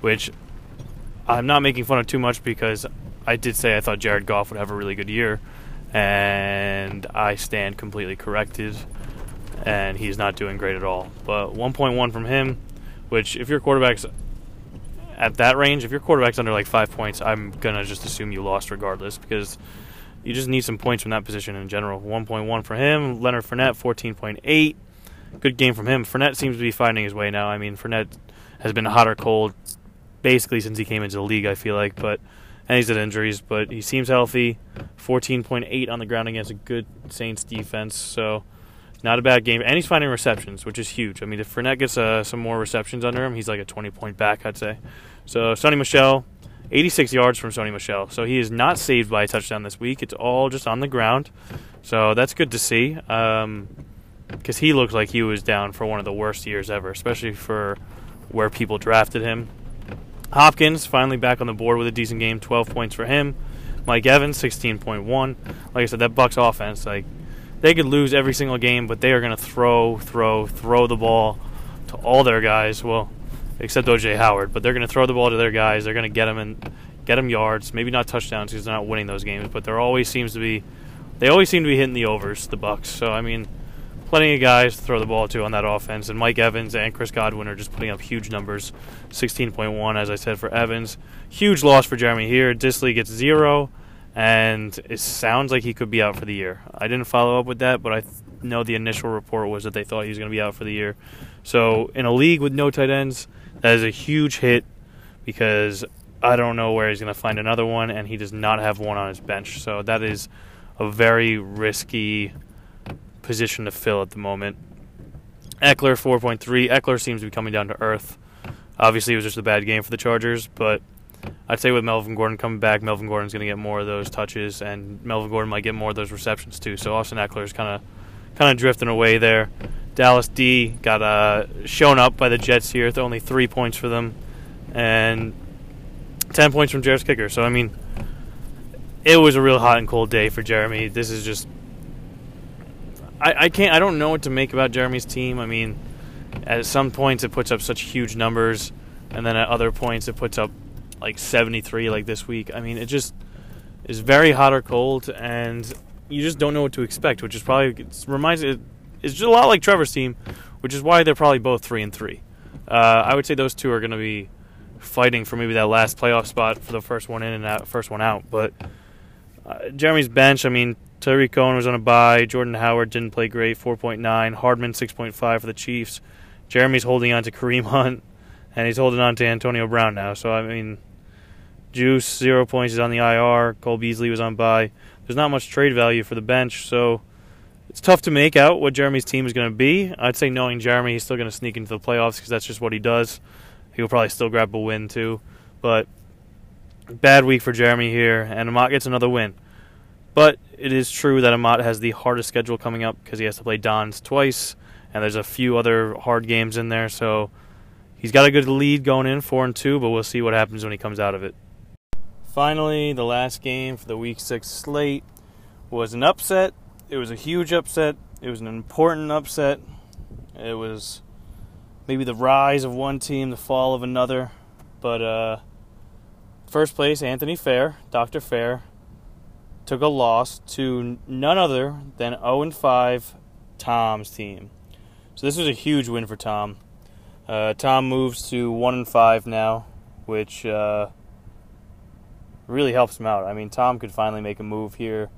which I'm not making fun of too much because I did say I thought Jared Goff would have a really good year, and I stand completely corrected. And he's not doing great at all. But 1.1 from him, which if your quarterback's at that range, if your quarterback's under like five points, I'm gonna just assume you lost regardless because you just need some points from that position in general. 1.1 for him. Leonard Fournette 14.8. Good game from him. Fournette seems to be finding his way now. I mean, Fournette has been hot or cold basically since he came into the league. I feel like, but and he's had injuries, but he seems healthy. 14.8 on the ground against a good Saints defense, so not a bad game. And he's finding receptions, which is huge. I mean, if Fournette gets uh, some more receptions under him, he's like a 20 point back, I'd say. So Sony Michel, 86 yards from Sony Michel. So he is not saved by a touchdown this week. It's all just on the ground. So that's good to see. Um, because he looked like he was down for one of the worst years ever, especially for where people drafted him. Hopkins finally back on the board with a decent game, 12 points for him. Mike Evans, 16.1. Like I said, that Bucs offense, like they could lose every single game, but they are going to throw, throw, throw the ball to all their guys. Well, except OJ Howard, but they're going to throw the ball to their guys. They're going to get them and get them yards, maybe not touchdowns because they're not winning those games, but there always seems to be, they always seem to be hitting the overs, the Bucs. So I mean plenty of guys to throw the ball to on that offense, and Mike Evans and Chris Godwin are just putting up huge numbers. 16.1, as I said, for Evans. Huge loss for Jeremy here. Dissly gets zero, and it sounds like he could be out for the year. I didn't follow up with that, but I th- know the initial report was that they thought he was going to be out for the year. So, in a league with no tight ends, that is a huge hit because I don't know where he's going to find another one, and he does not have one on his bench. So, that is a very risky position to fill at the moment. Ekeler 4.3. Ekeler seems to be coming down to earth. Obviously, it was just a bad game for the Chargers, but I'd say with Melvin Gordon coming back, Melvin Gordon's going to get more of those touches, and Melvin Gordon might get more of those receptions too. So Austin Ekeler is kind of kind of drifting away there. Dallas D got uh, shown up by the Jets here only three points for them, and ten points from Jarrett's kicker. So I mean, it was a real hot and cold day for Jeremy. This is just I, I can't. I don't know what to make about Jeremy's team. I mean, at some points it puts up such huge numbers, and then at other points it puts up like 73, like this week. I mean, it just is very hot or cold, and you just don't know what to expect. Which is probably it reminds it. It's just a lot like Trevor's team, which is why they're probably both three and three. Uh, I would say those two are going to be fighting for maybe that last playoff spot for the first one in and out, first one out. But uh, Jeremy's bench, I mean, Tarik Cohen was on a bye. Jordan Howard didn't play great, 4.9. Hardman, 6.5 for the Chiefs. Jeremy's holding on to Kareem Hunt, and he's holding on to Antonio Brown now. So I mean, Juice zero points is on the IR. Cole Beasley was on bye. There's not much trade value for the bench, so it's tough to make out what Jeremy's team is going to be. I'd say knowing Jeremy, he's still going to sneak into the playoffs because that's just what he does. He'll probably still grab a win too, but bad week for Jeremy here, and Amat gets another win. But it is true that Amat has the hardest schedule coming up because he has to play Dons twice, and there's a few other hard games in there. So he's got a good lead going in, four and two, but we'll see what happens when he comes out of it. Finally, the last game for the Week Six slate was an upset. It was a huge upset. It was an important upset. It was maybe the rise of one team, the fall of another. But uh, first place, Anthony Fair, Dr. Fair, took a loss to none other than 0 5 Tom's team. So this was a huge win for Tom. Uh, Tom moves to 1 5 now, which uh, really helps him out. I mean, Tom could finally make a move here,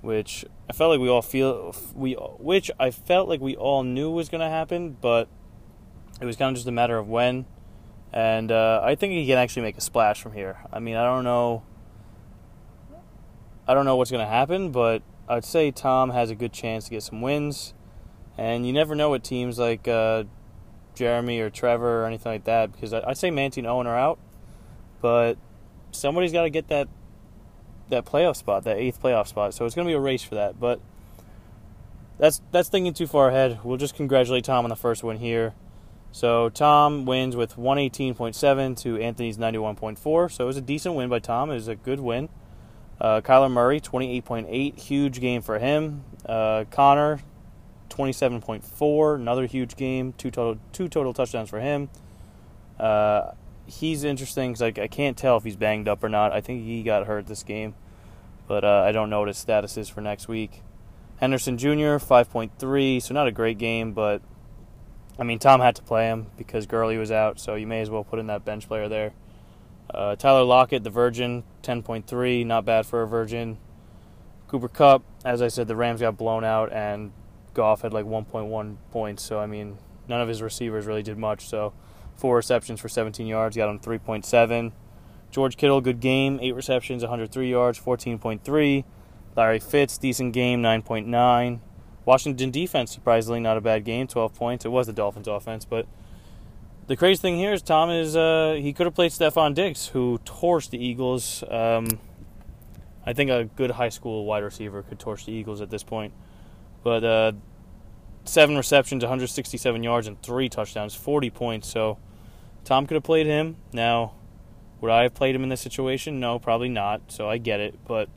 which I felt like we all feel we which I felt like we all knew was going to happen, but it was kind of just a matter of when. And uh, I think he can actually make a splash from here. I mean, I don't know I don't know what's going to happen, but I'd say Tom has a good chance to get some wins. And you never know what teams like uh, Jeremy or Trevor or anything like that, because I'd say Manti and Owen are out, but somebody's got to get that that playoff spot, that eighth playoff spot. So it's going to be a race for that. But that's that's thinking too far ahead. We'll just congratulate Tom on the first win here. So Tom wins with 118.7 to Anthony's 91.4. So it was a decent win by Tom. It was a good win. Uh, Kyler Murray, 28.8, huge game for him. Uh, Connor, 27.4, another huge game, two total two total touchdowns for him. Uh, he's interesting because I, I, can't tell if he's banged up or not. I think he got hurt this game, but uh, I don't know what his status is for next week. Henderson Jr. 5.3, so not a great game, but I mean Tom had to play him because Gurley was out, so you may as well put in that bench player there. Uh, Tyler Lockett, the Virgin, 10.3, not bad for a Virgin. Cooper Kupp, as I said, the Rams got blown out, and Goff had like 1.1 points. So I mean, none of his receivers really did much. So four receptions for 17 yards, got him 3.7. George Kittle, good game, eight receptions, 103 yards, 14.3. Larry Fitz, decent game, 9.9. Washington defense, surprisingly, not a bad game, 12 points. It was the Dolphins offense, but the crazy thing here is Tom is uh, he could have played Stefon Diggs, who torched the Eagles. Um, I think a good high school wide receiver could torch the Eagles at this point. But uh, seven receptions, 167 yards, and three touchdowns, 40 points. So Tom could have played him. Now, would I have played him in this situation? No, probably not. So I get it, but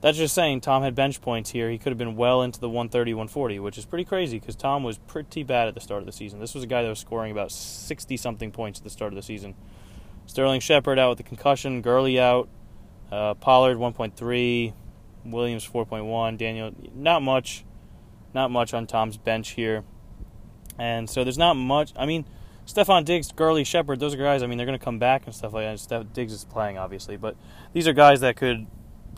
that's just saying Tom had bench points here. He could have been well into the 130, 140, which is pretty crazy because Tom was pretty bad at the start of the season. This was a guy that was scoring about 60 something points at the start of the season. Sterling Shepard out with the concussion, Gurley out, uh, Pollard 1.3, Williams 4.1, Daniel not much, not much on Tom's bench here, and so there's not much. I mean, Stefon Diggs, Gurley, Shepard, those are guys. I mean, they're going to come back and stuff like that. Steph, Diggs is playing obviously, but these are guys that could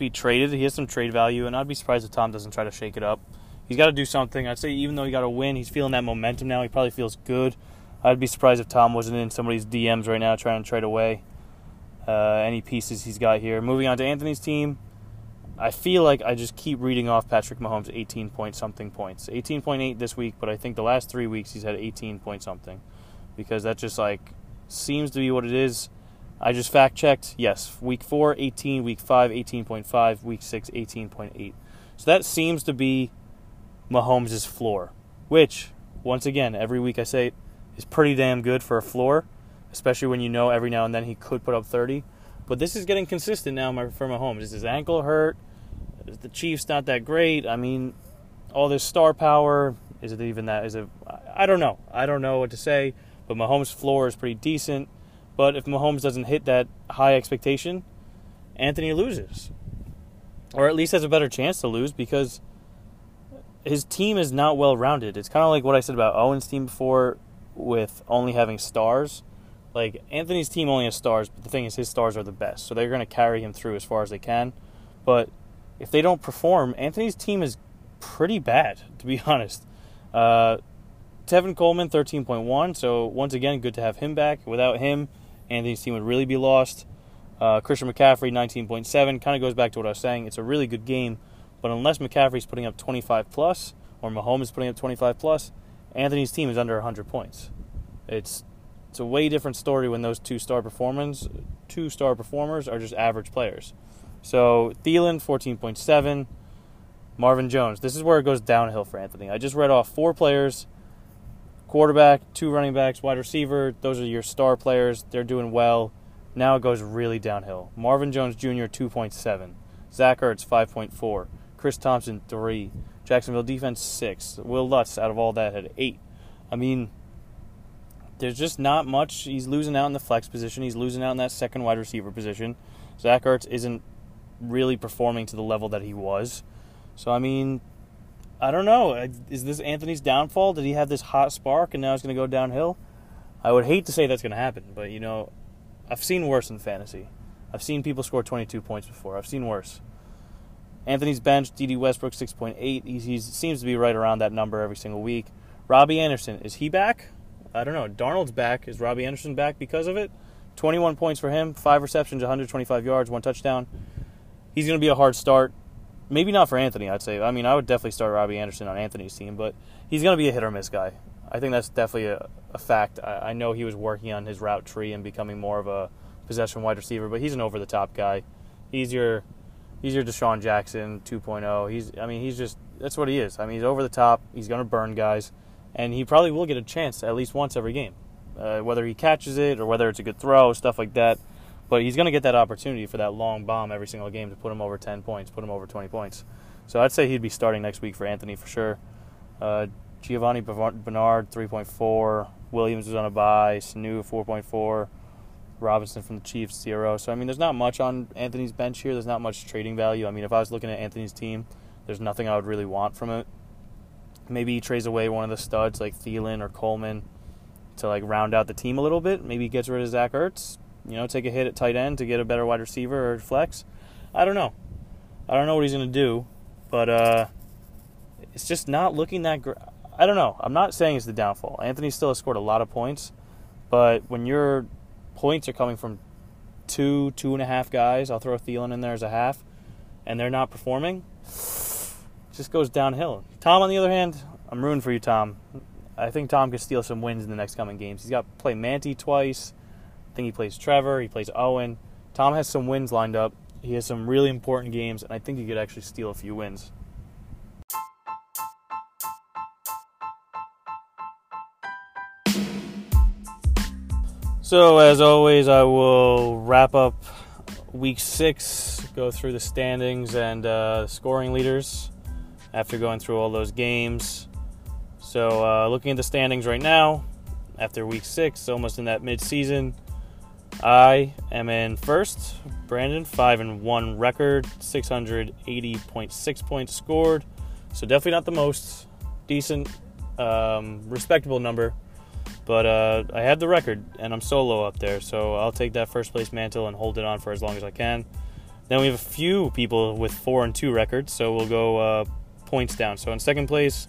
be traded. He has some trade value, and I'd be surprised if Tom doesn't try to shake it up. He's got to do something. I'd say even though he got a win, he's feeling that momentum now. He probably feels good. I'd be surprised if Tom wasn't in somebody's DMs right now trying to trade away uh, any pieces he's got here. Moving on to Anthony's team, I feel like I just keep reading off Patrick Mahomes' 18 point something points. 18.8 this week, but I think the last three weeks he's had 18 point something because that just like seems to be what it is. I just fact checked. Yes, week 4, 18, week 5, 18.5, week 6, 18.8. So that seems to be Mahomes' floor, which, once again, every week I say is pretty damn good for a floor, especially when you know every now and then he could put up 30. But this is getting consistent now for Mahomes. Is his ankle hurt? Is the Chiefs not that great? I mean, all this star power. Is it even that? Is it? I don't know. I don't know what to say. But Mahomes' floor is pretty decent. But if Mahomes doesn't hit that high expectation, Anthony loses. Or at least has a better chance to lose because his team is not well rounded. It's kind of like what I said about Owen's team before with only having stars. Like Anthony's team only has stars, but the thing is his stars are the best. So they're going to carry him through as far as they can. But if they don't perform, Anthony's team is pretty bad, to be honest. Uh, Tevin Coleman, 13.1. So, once again, good to have him back. Without him, Anthony's team would really be lost. Uh, Christian McCaffrey, 19.7. Kind of goes back to what I was saying. It's a really good game, but unless McCaffrey's putting up 25 plus or Mahomes is putting up 25 plus, Anthony's team is under 100 points. It's it's a way different story when those two star performers, two star performers are just average players. So Thielen, 14.7. Marvin Jones. This is where it goes downhill for Anthony. I just read off four players quarterback, two running backs, wide receiver. Those are your star players. They're doing well. Now it goes really downhill. Marvin Jones Jr., 2.7. Zach Ertz, 5.4. Chris Thompson, 3. Jacksonville defense, 6. Will Lutz, out of all that, had 8. I mean, there's just not much. He's losing out in the flex position. He's losing out in that second wide receiver position. Zach Ertz isn't really performing to the level that he was. So, I mean, I don't know. Is this Anthony's downfall? Did he have this hot spark and now it's going to go downhill? I would hate to say that's going to happen, but you know, I've seen worse in fantasy. I've seen people score 22 points before. I've seen worse. Anthony's bench, Dede Westbrook 6.8. He seems to be right around that number every single week. Robbie Anderson, is he back? I don't know. Darnold's back. Is Robbie Anderson back because of it? 21 points for him, five receptions, 125 yards, one touchdown. He's going to be a hard start. Maybe not for Anthony, I'd say. I mean, I would definitely start Robbie Anderson on Anthony's team, but he's going to be a hit or miss guy. I think that's definitely a, a fact. I, I, know he was working on his route tree and becoming more of a possession wide receiver, but he's an over the top guy. He's your he's your DeSean Jackson 2.0. He's I mean, he's just that's what he is. I mean, he's over the top. He's going to burn guys, and he probably will get a chance at least once every game. Uh, whether he catches it or whether it's a good throw, stuff like that. But he's going to get that opportunity for that long bomb every single game to put him over 10 points, put him over 20 points. So I'd say he'd be starting next week for Anthony for sure. Uh, Giovani Bernard, 3.4. Williams is on a bye. Sanu, 4.4. Robinson from the Chiefs, 0. So, I mean, there's not much on Anthony's bench here. There's not much trading value. I mean, if I was looking at Anthony's team, there's nothing I would really want from it. Maybe he trades away one of the studs like Thielen or Coleman to like round out the team a little bit. Maybe he gets rid of Zach Ertz you know, take a hit at tight end to get a better wide receiver or flex. I don't know. I don't know what he's going to do, but uh, it's just not looking that great. I don't know. I'm not saying it's the downfall. Anthony still has scored a lot of points, but when your points are coming from two, two and a half guys, I'll throw Thielen in there as a half, and they're not performing, just goes downhill. Tom, on the other hand, I'm rooting for you, Tom. I think Tom could steal some wins in the next coming games. He's got to play Manti twice. I think he plays Trevor. He plays Owen. Tom has some wins lined up. He has some really important games, and I think he could actually steal a few wins. So, as always, I will wrap up week six, go through the standings and uh, scoring leaders after going through all those games. So, uh, looking at the standings right now, after week six, almost in that mid season, I am in first. Brandon, 5 and 1 record, 680.6 points scored. So definitely not the most decent, um, respectable number. But uh, I had the record, and I'm solo up there. So I'll take that first place mantle and hold it on for as long as I can. Then we have a few people with 4 and 2 records. So we'll go uh, points down. So in second place,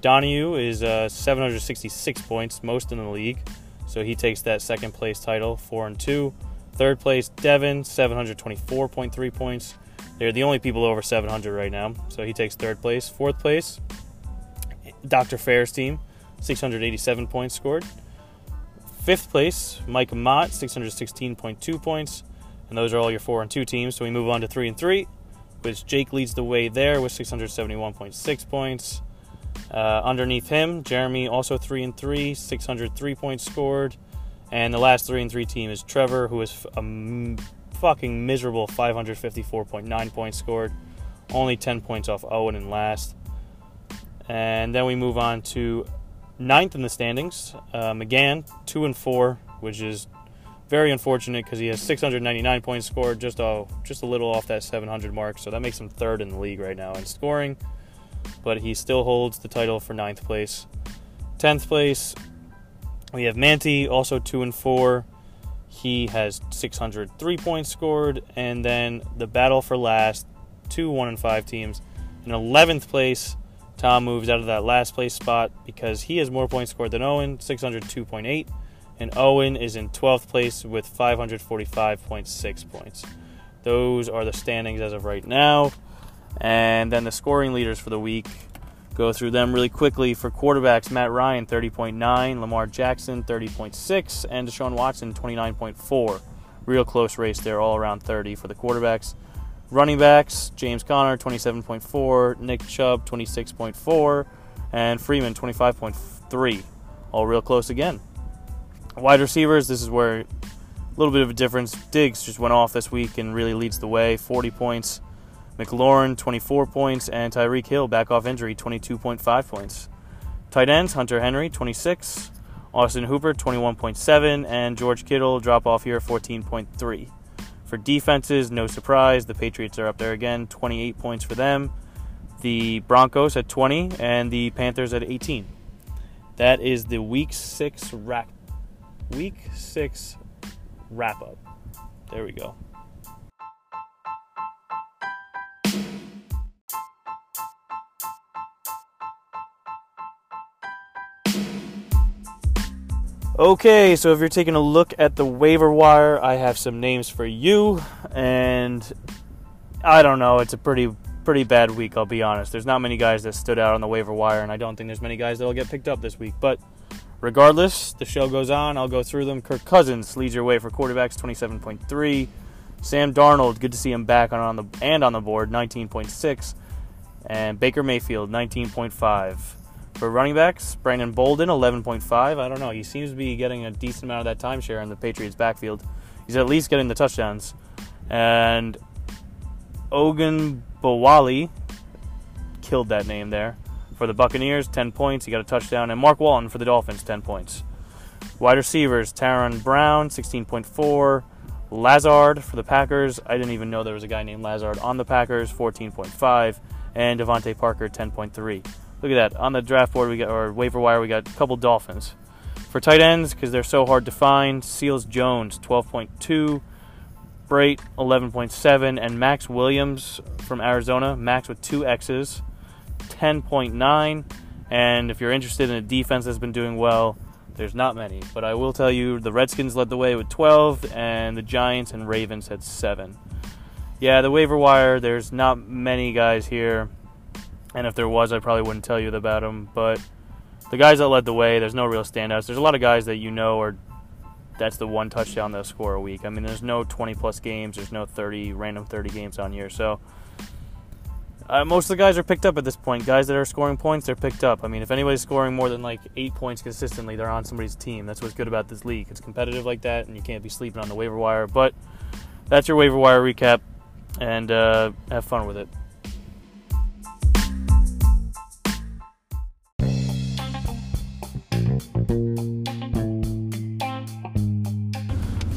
Donahue is uh, 766 points, most in the league. So he takes that second place title, four and two. Third place, Devin, 724.3 points. They're the only people over 700 right now. So he takes third place. Fourth place, Dr. Fair's team, 687 points scored. Fifth place, Mike Mott, 616.2 points. And those are all your four and two teams. So we move on to three and three, which Jake leads the way there with 671.6 points. Uh, underneath him, Jeremy also three and three, 603 points scored, and the last three and three team is Trevor, who is a m- fucking miserable 554.9 points scored, only 10 points off Owen in last. And then we move on to ninth in the standings, uh, McGann, two and four, which is very unfortunate because he has 699 points scored, just a just a little off that 700 mark. So that makes him third in the league right now in scoring but he still holds the title for ninth place. Tenth place, we have Manti, also two and four. He has 603 points scored, and then the battle for last, two one and five teams. In eleventh place, Tom moves out of that last place spot because he has more points scored than Owen, 602.8, and Owen is in 12th place with 545.6 points. Those are the standings as of right now. And then the scoring leaders for the week go through them really quickly. For quarterbacks, Matt Ryan, 30.9, Lamar Jackson, 30.6, and Deshaun Watson, 29.4. Real close race there, all around 30 for the quarterbacks. Running backs, James Conner, 27.4, Nick Chubb, 26.4, and Freeman, 25.3. All real close again. Wide receivers, this is where a little bit of a difference. Diggs just went off this week and really leads the way, 40 points. McLaurin, 24 points, and Tyreek Hill, back off injury, 22.5 points. Tight ends, Hunter Henry, 26. Austin Hooper, 21.7. And George Kittle, drop off here, 14.3. For defenses, no surprise, the Patriots are up there again, 28 points for them. The Broncos at 20, and the Panthers at 18. That is the Week 6 wrap. Week 6 wrap up. There we go. Okay, so if you're taking a look at the waiver wire, I have some names for you, and I don't know, it's a pretty pretty bad week, I'll be honest. There's not many guys that stood out on the waiver wire, and I don't think there's many guys that'll get picked up this week. But regardless, the show goes on. I'll go through them. Kirk Cousins leads your way for quarterbacks, 27.3. Sam Darnold, good to see him back on, on the and on the board, 19.6, and Baker Mayfield, 19.5. For running backs, Brandon Bolden, 11.5. I don't know. He seems to be getting a decent amount of that timeshare in the Patriots' backfield. He's at least getting the touchdowns. And Ogun Bowali killed that name there. For the Buccaneers, 10 points. He got a touchdown. And Mark Walton for the Dolphins, 10 points. Wide receivers, Taron Brown, 16.4. Lazard for the Packers. I didn't even know there was a guy named Lazard on the Packers, 14.5. And DeVante Parker, 10.3. Look at that. On the draft board, we got or waiver wire, we got a couple Dolphins. For tight ends, because they're so hard to find, Seals Jones, 12.2, Brate, 11.7, and Maxx Williams from Arizona, Max with two X's, 10.9. And if you're interested in a defense that's been doing well, there's not many. But I will tell you, the Redskins led the way with 12, and the Giants and Ravens had 7. Yeah, the waiver wire, there's not many guys here and if there was, I probably wouldn't tell you about them. But the guys that led the way, there's no real standouts. There's a lot of guys that you know are that's the one touchdown they'll score a week. I mean, there's no 20 plus games. There's no 30 random 30 games on here. So uh, most of the guys are picked up at this point. Guys that are scoring points, they're picked up. I mean, if anybody's scoring more than like eight points consistently, they're on somebody's team. That's what's good about this league. It's competitive like that, and you can't be sleeping on the waiver wire. But that's your waiver wire recap, and uh, have fun with it.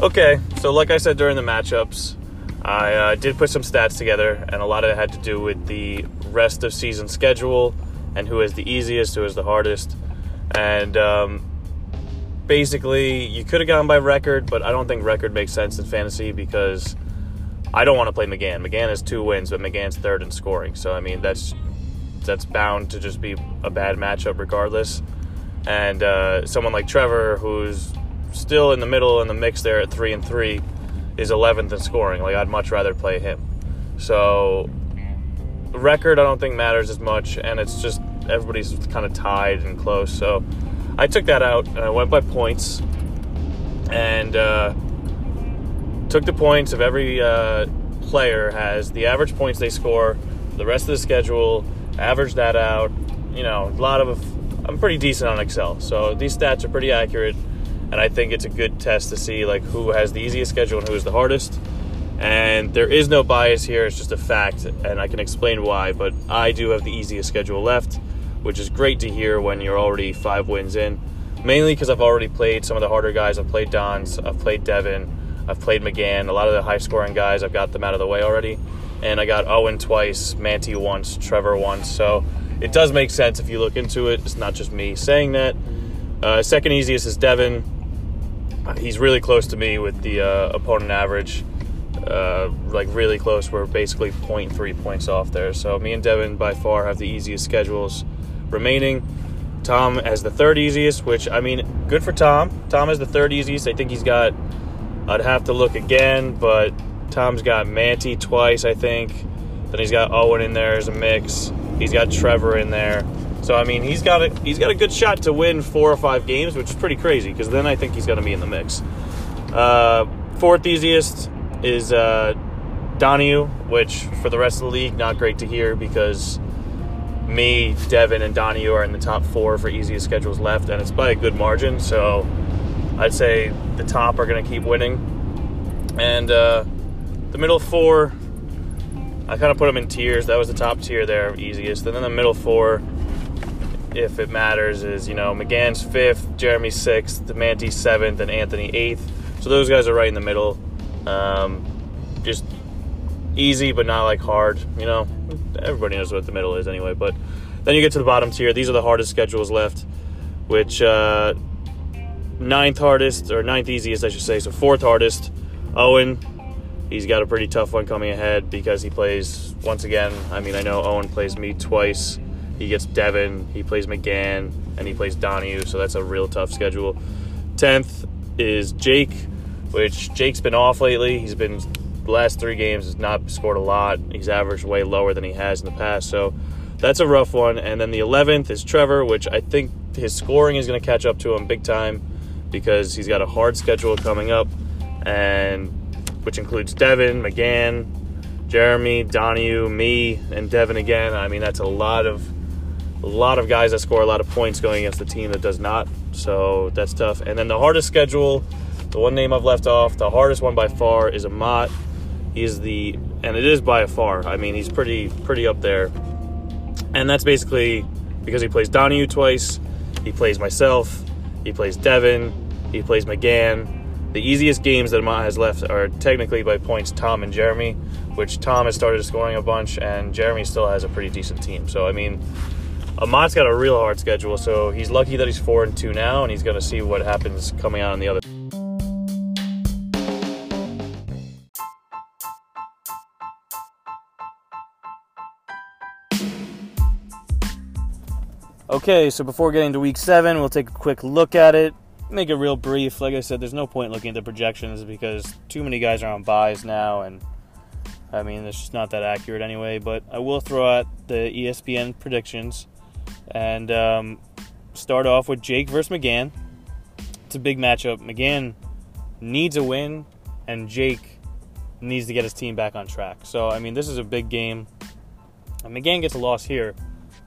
Okay, so like I said during the matchups, I uh, did put some stats together, and a lot of it had to do with the rest of season schedule and who is the easiest, who is the hardest. And um, basically, you could have gone by record, but I don't think record makes sense in fantasy because I don't want to play McGann. McGann has two wins, but McGann's third in scoring. So I mean, that's that's bound to just be a bad matchup regardless. And uh, someone like Trevor, who's still in the middle in the mix there at three and three, is 11th in scoring. Like I'd much rather play him. So record I don't think matters as much, and it's just everybody's kind of tied and close. So I took that out and I went by points and uh, took the points of every uh, player has the average points they score, the rest of the schedule, average that out. You know, a lot of I'm pretty decent on Excel, so these stats are pretty accurate and I think it's a good test to see like who has the easiest schedule and who is the hardest. And there is no bias here; it's just a fact, and I can explain why. But I do have the easiest schedule left, which is great to hear when you're already five wins in. Mainly because I've already played some of the harder guys. I've played Don's, I've played Devin, I've played McGann. A lot of the high scoring guys, I've got them out of the way already. And I got Owen twice, Manti once, Trevor once. So it does make sense if you look into it. It's not just me saying that. Uh, second easiest is Devin he's really close to me with the uh, opponent average. uh, like really close. We're basically 0.3 points off there. So me and Devin by far have the easiest schedules remaining. Tom has the third easiest, which I mean, good for Tom. Tom has the third easiest. I think he's got. I'd have to look again, but Tom's got Manti twice, I think. Then he's got Owen in there as a mix. He's got Trevor in there. So I mean, he's got a he's got a good shot to win four or five games, which is pretty crazy. Because then I think he's going to be in the mix. Uh, fourth easiest is uh, Donahue, which for the rest of the league, not great to hear because me, Devin, and Donahue are in the top four for easiest schedules left, and it's by a good margin. So I'd say the top are going to keep winning, and uh, the middle four. I kind of put them in tiers. That was the top tier there, easiest, and then the middle four if it matters, is you know McGann's fifth, Jeremy sixth, Manti seventh, and Anthony eighth. So those guys are right in the middle. Um, just easy, but not like hard. You know, everybody knows what the middle is anyway. But then you get to the bottom tier. These are the hardest schedules left, which uh, ninth hardest or ninth easiest, I should say. So fourth hardest, Owen. He's got a pretty tough one coming ahead because he plays once again. I mean, I know Owen plays me twice he gets Devin, he plays McGann, and he plays Donahue, so that's a real tough schedule. 10th is Jake, which Jake's been off lately. He's been the last three games has not scored a lot. He's averaged way lower than he has in the past, so that's a rough one. And then the 11th is Trevor, which I think his scoring is going to catch up to him big time because he's got a hard schedule coming up, and which includes Devin, McGann, Jeremy, Donahue, me, and Devin again. I mean, that's a lot of a lot of guys that score a lot of points going against the team that does not. So that's tough. And then the hardest schedule, the one name I've left off, the hardest one by far is Amat. He's the and it is by far. I mean, he's pretty pretty up there. And that's basically because he plays Donahue twice, he plays myself, he plays Devin, he plays McGann. The easiest games that Amat has left are technically by points Tom and Jeremy, which Tom has started scoring a bunch, and Jeremy still has a pretty decent team. So I mean, Amat's got a real hard schedule, so he's lucky that he's four and two now, and he's going to see what happens coming out on the other. Okay, so before getting to week seven, we'll take a quick look at it, make it real brief. Like I said, there's no point looking at the projections because too many guys are on byes now, and I mean, it's just not that accurate anyway. But I will throw out the ESPN predictions and um, start off with Jake versus McGann. It's a big matchup. McGann needs a win, and Jake needs to get his team back on track. So, I mean, this is a big game. And McGann gets a loss here.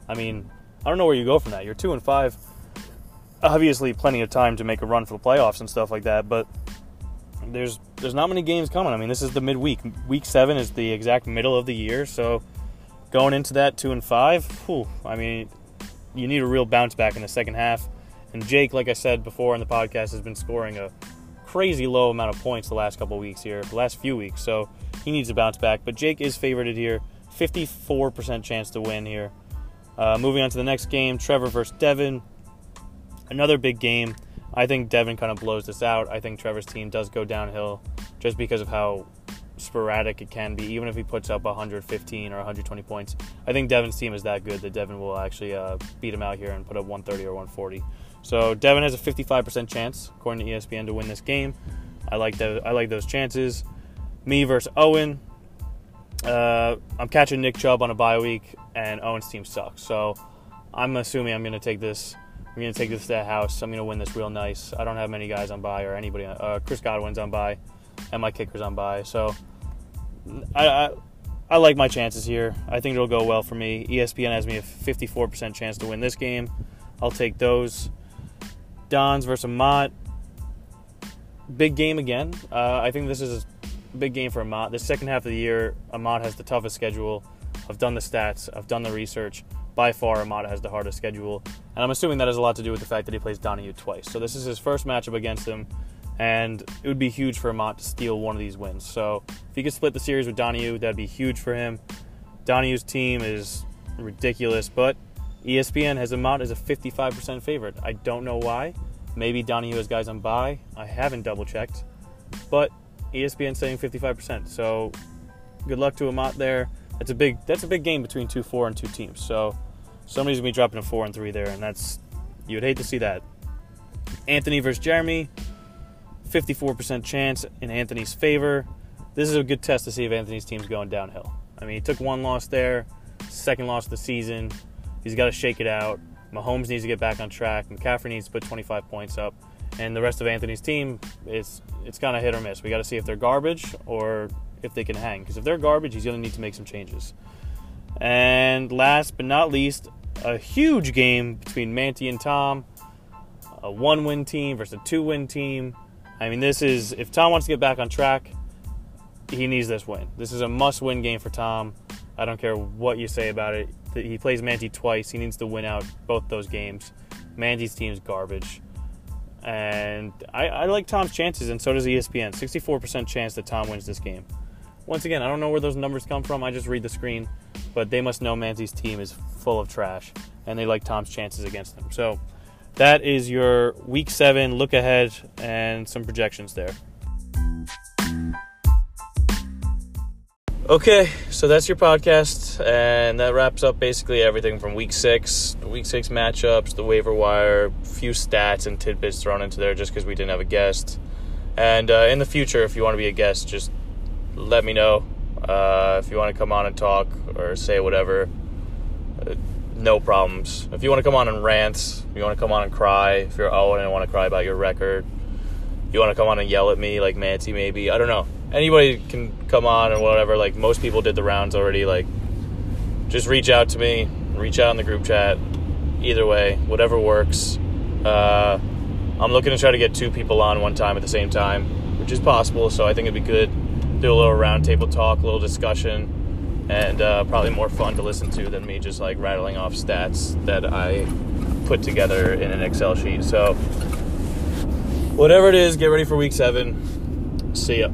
I mean, I don't know where you go from that. You're two and five. Obviously, plenty of time to make a run for the playoffs and stuff like that, but there's there's not many games coming. I mean, this is the midweek. Week seven is the exact middle of the year, so going into that two and five, whew, I mean, you need a real bounce back in the second half. And Jake, like I said before in the podcast, has been scoring a crazy low amount of points the last couple weeks here, the last few weeks. So he needs a bounce back. But Jake is favorited here, 54% chance to win here. Uh, moving on to the next game, Trevor versus Devin. Another big game. I think Devin kind of blows this out. I think Trevor's team does go downhill just because of how sporadic it can be, even if he puts up 115 or 120 points. I think Devin's team is that good that Devin will actually uh, beat him out here and put up 130 or 140. So Devin has a 55% chance, according to ESPN, to win this game. I like that. I like those chances. Me versus Owen. Uh, I'm catching Nick Chubb on a bye week, and Owen's team sucks. So I'm assuming I'm going to take this. I'm going to take this to the house. I'm going to win this real nice. I don't have many guys on bye or anybody. Uh, Chris Godwin's on bye, and my kicker's on bye. So I, I, I like my chances here. I think it'll go well for me. ESPN has me a 54% chance to win this game. I'll take those. Dons versus Mott. Big game again. Uh, I think this is a big game for Amat. The second half of the year, Amat has the toughest schedule. I've done the stats, I've done the research. By far, Amat has the hardest schedule. And I'm assuming that has a lot to do with the fact that he plays Donahue twice. So this is his first matchup against him and it would be huge for Amat to steal one of these wins. So if he could split the series with Donahue, that'd be huge for him. Donahue's team is ridiculous, but ESPN has Amat as a 55% favorite. I don't know why. Maybe Donahue has guys on bye. I haven't double checked, but ESPN saying 55%. So good luck to Amat there. That's a big that's a big game between two four and two teams. So somebody's gonna be dropping a four and three there, and that's you would hate to see that. Anthony versus Jeremy, 54% chance in Anthony's favor. This is a good test to see if Anthony's team's going downhill. I mean, he took one loss there, second loss of the season. He's got to shake it out. Mahomes needs to get back on track. McCaffrey needs to put 25 points up, and the rest of Anthony's team is it's kind of hit or miss. We got to see if they're garbage or if they can hang. Because if they're garbage, he's going to need to make some changes. And last but not least, a huge game between Manti and Tom. A one-win team versus a two-win team. I mean, this is if Tom wants to get back on track, he needs this win. This is a must-win game for Tom. I don't care what you say about it. He plays Manti twice. He needs to win out both those games. Manti's team's garbage. And I, I like Tom's chances, and so does ESPN. 64% chance that Tom wins this game. Once again, I don't know where those numbers come from. I just read the screen, but they must know Manti's team is full of trash, and they like Tom's chances against them. So that is your week seven look ahead and some projections there. Okay, so that's your podcast, and that wraps up basically everything from week six, week six matchups, the waiver wire, few stats and tidbits thrown into there just because we didn't have a guest. And uh, in the future, if you want to be a guest, just let me know. Uh, if you want to come on and talk or say whatever, uh, no problems. If you want to come on and rant, you want to come on and cry, if you're Owen and want to cry about your record, you want to come on and yell at me like Manti maybe, I don't know anybody can come on and whatever. Like most people did the rounds already. Like just reach out to me, reach out in the group chat. Either way, whatever works. Uh, I'm looking to try to get two people on one time at the same time, which is possible. So I think it'd be good. Do a little roundtable talk, a little discussion, and uh, probably more fun to listen to than me just like rattling off stats that I put together in an Excel sheet. So whatever it is, get ready for week seven. See ya.